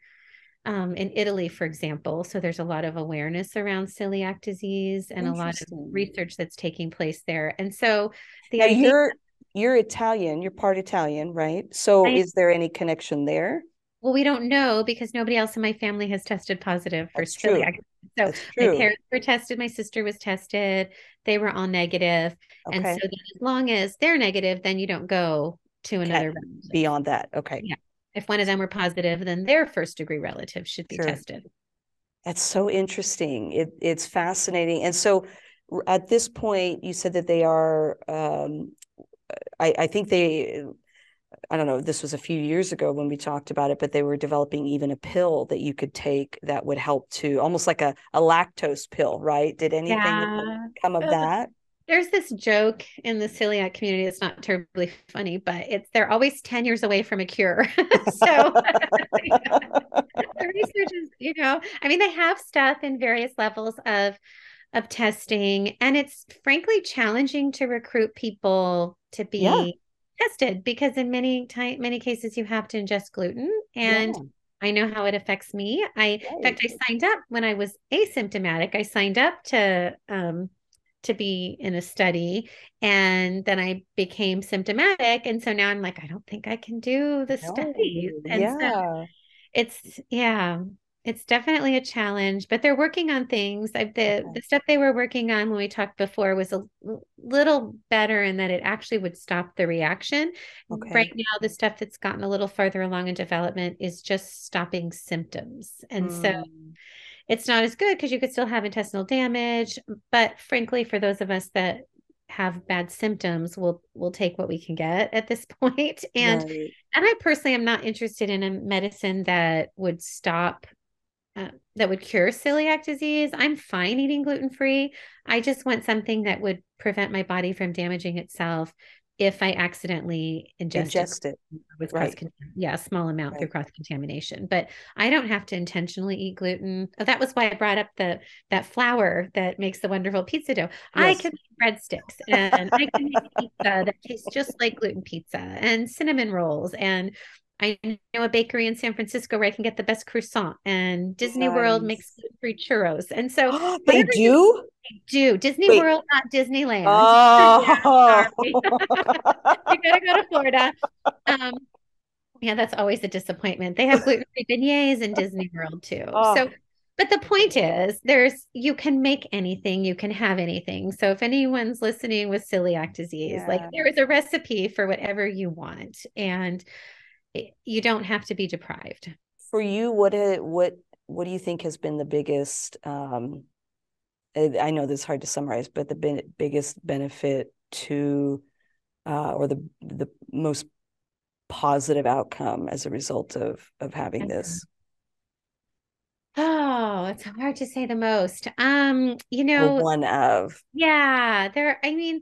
um, in Italy, for example. So there's a lot of awareness around celiac disease and a lot of research that's taking place there. And so the Now idea you're you're Italian, you're part Italian, right? So I- is there any connection there? Well, we don't know because nobody else in my family has tested positive for That's true. celiac. So my parents were tested, my sister was tested, they were all negative. Okay. And so as long as they're negative, then you don't go to another relative. Beyond that. Okay. Yeah. If one of them were positive, then their first degree relative should be Sure. tested. That's so interesting. It it's fascinating. And so at this point, you said that they are um I, I think they I don't know, this was a few years ago when we talked about it, but they were developing even a pill that you could take that would help to almost like a, a lactose pill, right? Did anything Yeah. come of that? There's this joke in the celiac community. It's not terribly funny, but it's they're always 10 years away from a cure. so the research is, you know, I mean, they have stuff in various levels of of testing, and it's frankly challenging to recruit people to be Yeah. tested because in many time many cases you have to ingest gluten and Yeah. I know how it affects me. I in fact I signed up when I was asymptomatic. I signed up to um to be in a study and then I became symptomatic and so now I'm like I don't think I can do the studies. No. And so Yeah. it's yeah, it's definitely a challenge, but they're working on things. I, the Okay. the stuff they were working on when we talked before was a little better in that it actually would stop the reaction. Okay. Right now, the stuff that's gotten a little farther along in development is just stopping symptoms. And so Mm. It's not as good because you could still have intestinal damage. But frankly, for those of us that have bad symptoms, we'll we'll take what we can get at this point. And Right. and I personally am not interested in a medicine that would stop, uh, that would cure celiac disease. I'm fine eating gluten free. I just want something that would prevent my body from damaging itself if I accidentally ingest, it Ingest it. with right. cross yeah, a small amount through cross contamination. But I don't have to intentionally eat gluten. Oh, That was why I brought up the that flour that makes the wonderful pizza dough. I can make breadsticks and I can make pizza that tastes just like gluten pizza and cinnamon rolls and I know a bakery in San Francisco where I can get the best croissant and Disney World makes gluten-free churros. And so they whatever you do? do, Disney Wait. World, not Disneyland. Oh. you gotta go to Florida. Um, yeah, that's always a disappointment. They have gluten-free beignets in Disney World too. Oh. So, but the point is, there's you can make anything, you can have anything. So if anyone's listening with celiac disease, like there is a recipe for whatever you want, and you don't have to be deprived. For you, what what what do you think has been the biggest um I I know this is hard to summarize, but the ben biggest benefit to uh or the the most positive outcome as a result of of having this Oh, it's hard to say the most. Um, you or know, one of Yeah, there, I mean,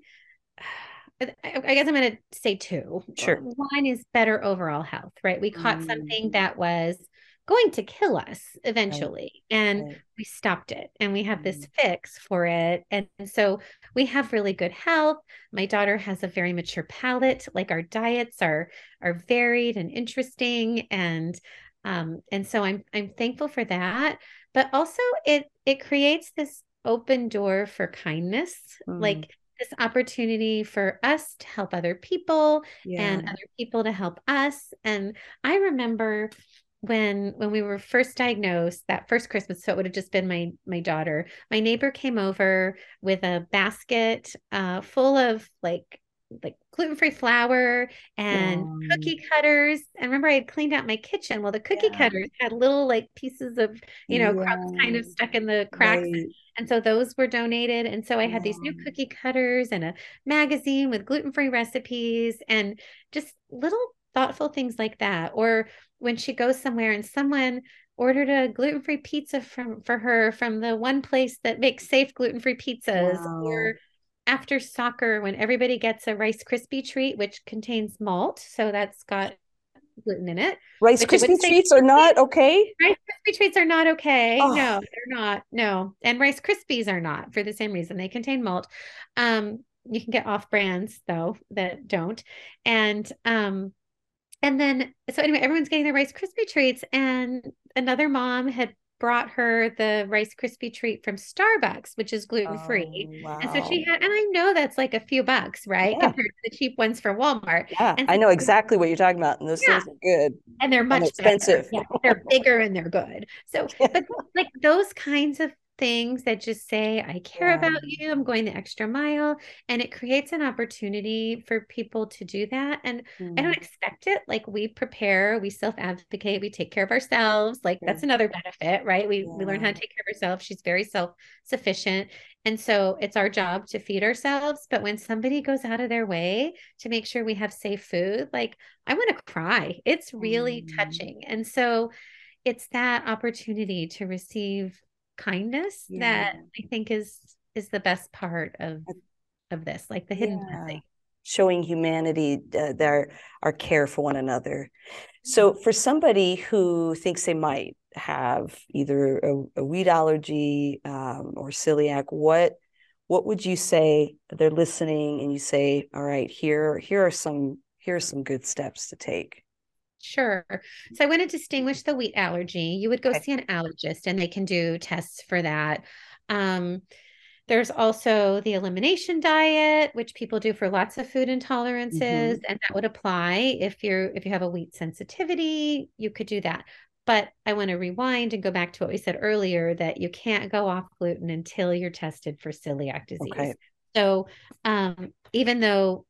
I, I guess I'm going to say two. Sure. One is better overall health, right? We caught Mm. something that was going to kill us eventually, and Right. we stopped it, and we have this Mm. fix for it. And so we have really good health. My daughter has a very mature palate. Like our diets are are varied and interesting, and um, and so I'm I'm thankful for that. But also, it it creates this open door for kindness, Mm. like this opportunity for us to help other people yeah. and other people to help us. And I remember when when we were first diagnosed that first christmas so it would have just been my my daughter my neighbor came over with a basket uh, full of like like gluten-free flour and cookie cutters and remember i had cleaned out my kitchen well the cookie yeah. cutters had little like pieces of you know yeah. crumbs kind of stuck in the cracks right. and so those were donated and so i had yeah. these new cookie cutters and a magazine with gluten-free recipes and just little thoughtful things like that or when she goes somewhere and someone ordered a gluten-free pizza from for her from the one place that makes safe gluten-free pizzas wow. or after soccer when everybody gets a rice krispie treat which contains malt so that's got gluten in it rice krispie treats are not okay? Rice krispie treats are not okay. Oh. no they're not. No. And rice krispies are not for the same reason. They contain malt. Um you can get off brands though that don't. And um and then so anyway everyone's getting their rice krispie treats and another mom had brought her the Rice Krispie treat from Starbucks, which is gluten free. Oh, wow. And so she had, and I know that's like a few bucks, right? Yeah. Compared to the cheap ones from Walmart. Yeah, so I know exactly what you're talking about. And those yeah. things are good. And they're much and expensive. Yeah, they're bigger and they're good. So, but like those kinds of things that just say, I care yeah. about you, I'm going the extra mile. And it creates an opportunity for people to do that. And mm. I don't mm. expect it. Like we prepare, we self advocate, we take care of ourselves. Like yeah. that's another benefit, right? We, yeah. we learn how to take care of ourselves. She's very self sufficient. And so it's our job to feed ourselves. But when somebody goes out of their way to make sure we have safe food, like I want to cry. It's really mm. touching. And so it's that opportunity to receive kindness yeah. that I think is is the best part of of this, like the hidden yeah. Showing humanity uh, their our care for one another. So, mm-hmm. for somebody who thinks they might have either a, a wheat allergy um, or celiac, what what would you say? They're listening, and you say, "All right, here here are some here are some good steps to take." Sure. So I want to distinguish the wheat allergy. You would go okay. see an allergist and they can do tests for that. Um, there's also the elimination diet, which people do for lots of food intolerances, mm-hmm. and that would apply if you're if you have a wheat sensitivity, you could do that. But I want to rewind and go back to what we said earlier that you can't go off gluten until you're tested for celiac disease. Okay. So um, even though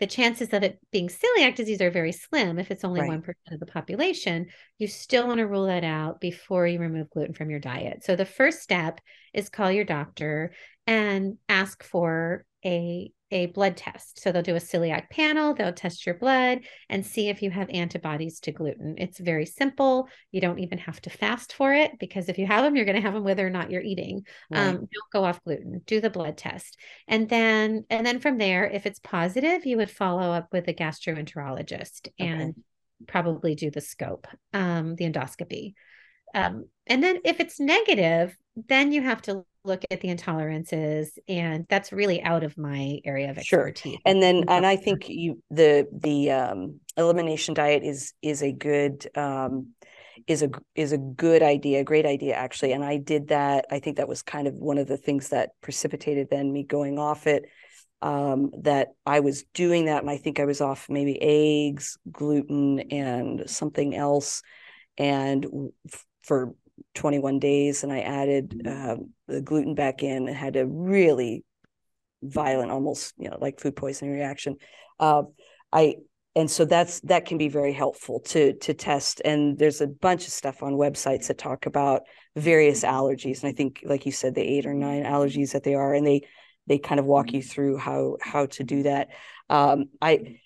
the chances of it being celiac disease are very slim if it's only right. 1% of the population you still want to rule that out before you remove gluten from your diet so the first step is call your doctor and ask for a a blood test. So they'll do a celiac panel, they'll test your blood and see if you have antibodies to gluten. It's very simple. You don't even have to fast for it because if you have them, you're going to have them whether or not you're eating. Right. Um, don't go off gluten. Do the blood test. And then and then from there, if it's positive, you would follow up with a gastroenterologist okay. and probably do the scope, um, the endoscopy. Um, and then if it's negative, then you have to look at the intolerances and that's really out of my area of expertise. Sure. And then and I think you the the um, elimination diet is is a good um, is a is a good idea, a great idea actually. And I did that. I think that was kind of one of the things that precipitated then me going off it. Um, that I was doing that, and I think I was off maybe eggs, gluten, and something else. And for 21 days and I added uh, the gluten back in and had a really violent, almost, you know, like food poisoning reaction. Uh, I, and so that's that can be very helpful to to test. And there's a bunch of stuff on websites that talk about various allergies. And i think like you said the eight or nine allergies that they are and they they kind of walk you through how how to do that. Um, i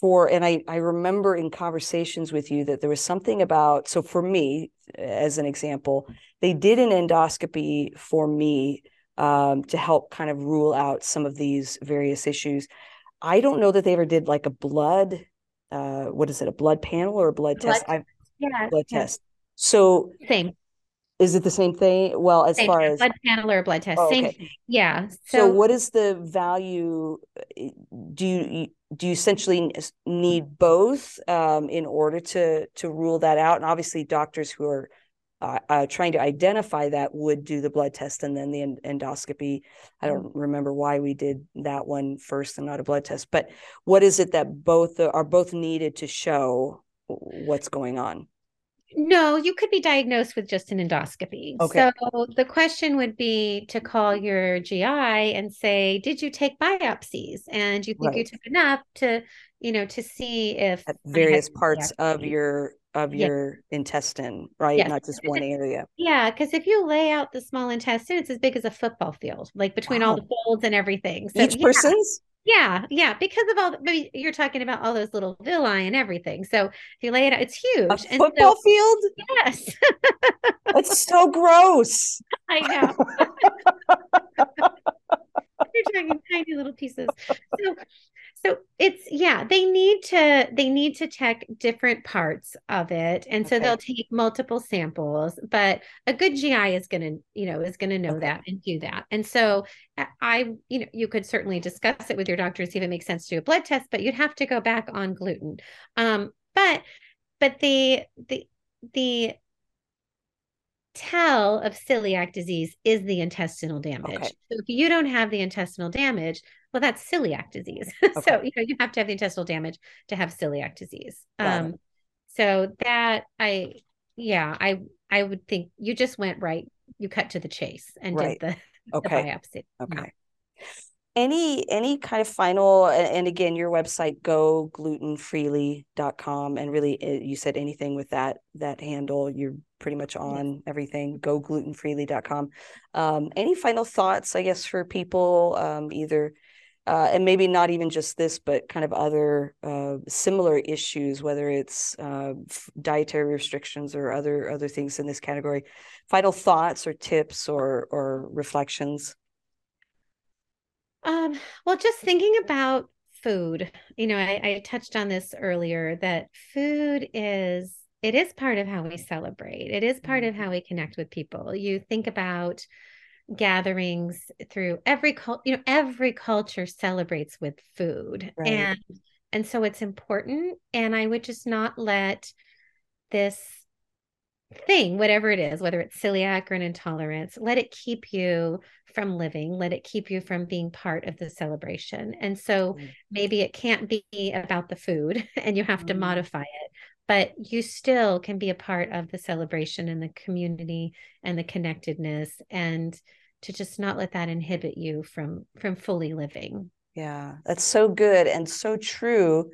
for and I I remember in conversations with you that there was something about so for me as an example they did an endoscopy for me um, to help kind of rule out some of these various issues. I don't know that they ever did like a blood uh, what is it a blood panel or a blood, blood test? I yeah blood yeah. test. So same is it the same thing? Well, as same far as blood panel or blood test, oh, same okay. Yeah. So, so, what is the value? Eh, do you do you essentially need both um, in order to to rule that out? And obviously, doctors who are uh, uh, trying to identify that would do the blood test and then the endoscopy. I don't remember why we did that one first and not a blood test, but what is it that both are both needed to show what's going on? No, you could be diagnosed with just an endoscopy. Okay. So the question would be to call your GI and say, "Did you take biopsies? And you think right. you took enough to, you know, to see if At various parts of your of your intestine, right? Yes. Not just one area. Yeah, because if you lay out the small intestine, it's as big as a football field, like between wow. all the folds and everything. So, Each yeah. person's? Yeah, yeah, because of all the, maybe you're talking about all those little villi and everything. So if you lay it out, it's huge. A and football so, field? Yes. That's so gross. I know. you're talking tiny little pieces. So so it's yeah they need to they need to check different parts of it and so they'll take multiple samples but a good gi is going to you know is going to know okay. that and do that and so i you know you could certainly discuss it with your doctor see if it makes sense to do a blood test but you'd have to go back on gluten um but but the the the tell of celiac disease is the intestinal damage. Okay. So if you don't have the intestinal damage, well, that's celiac disease. Okay. so you know you have to have the intestinal damage to have celiac disease. um, so that I, yeah, I I would think you just went right. You cut to the chase and right. did the, okay. the biopsy. Okay. Yeah. Any any kind of final and again your website go glutenfreely.com and really eh, you said anything with that that handle you're pretty much on everything go glutenfreely.com um, any final thoughts i guess for people um, either uh, and maybe not even just this, but kind of other uh, similar issues, whether it's uh, dietary restrictions or other other things in this category. Final thoughts or tips or or reflections. Um, well, just thinking about food, you know, I, I touched on this earlier that food is it is part of how we celebrate. It is part of mm-hmm. how we connect with people. You think about gatherings through every culture you know every culture celebrates with food right. and and so it's important and i would just not let this thing whatever it is whether it's celiac or an intolerance let it keep you from living let it keep you from being part of the celebration and so mm. maybe it can't be about the food and you have mm. to modify it but you still can be a part of the celebration and the community and the connectedness and to just not let that inhibit you from from fully living. Yeah that's so good and so true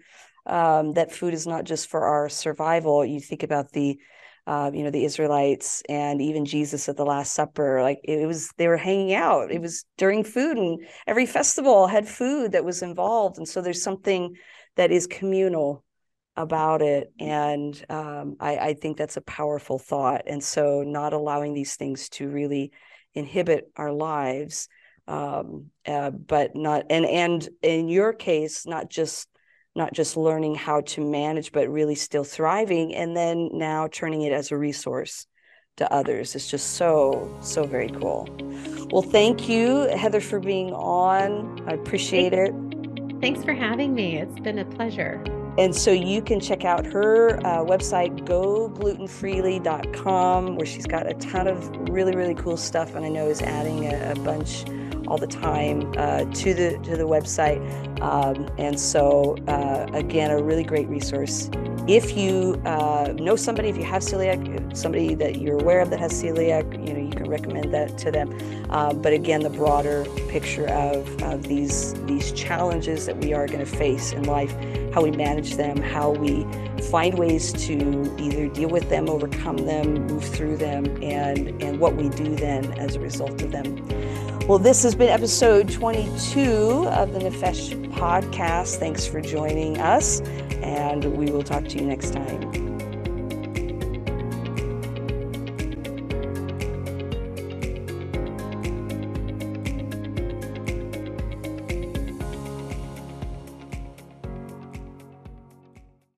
um, that food is not just for our survival. You think about the uh, you know the israelites and even jesus at the last supper like it was they were hanging out. It was during food and every festival had food that was involved. And so there's something that is communal about it and um, I, I, think that's a powerful thought and so not allowing these things to really inhibit our lives um, uh, but not and and in your case not just not just learning how to manage but really still thriving and then now turning it as a resource to others. It's just so so very cool. Well thank you heather for being on. I appreciate it. Thanks for having me. It's been a pleasure and so you can check out her uh, website, goglutenfreely.com, where she's got a ton of really, really cool stuff. And I know is adding a, a bunch all the time uh, to the to the website. Um, and so uh, again, a really great resource. If you uh, know somebody, if you have celiac, somebody that you're aware of that has celiac, you know you recommend that to them. Uh, but again, the broader picture of, of these these challenges that we are going to face in life, how we manage them, how we find ways to either deal with them, overcome them, move through them, and and what we do then as a result of them. Well, this has been episode 22 of the Nefesh podcast. Thanks for joining us, and we will talk to you next time.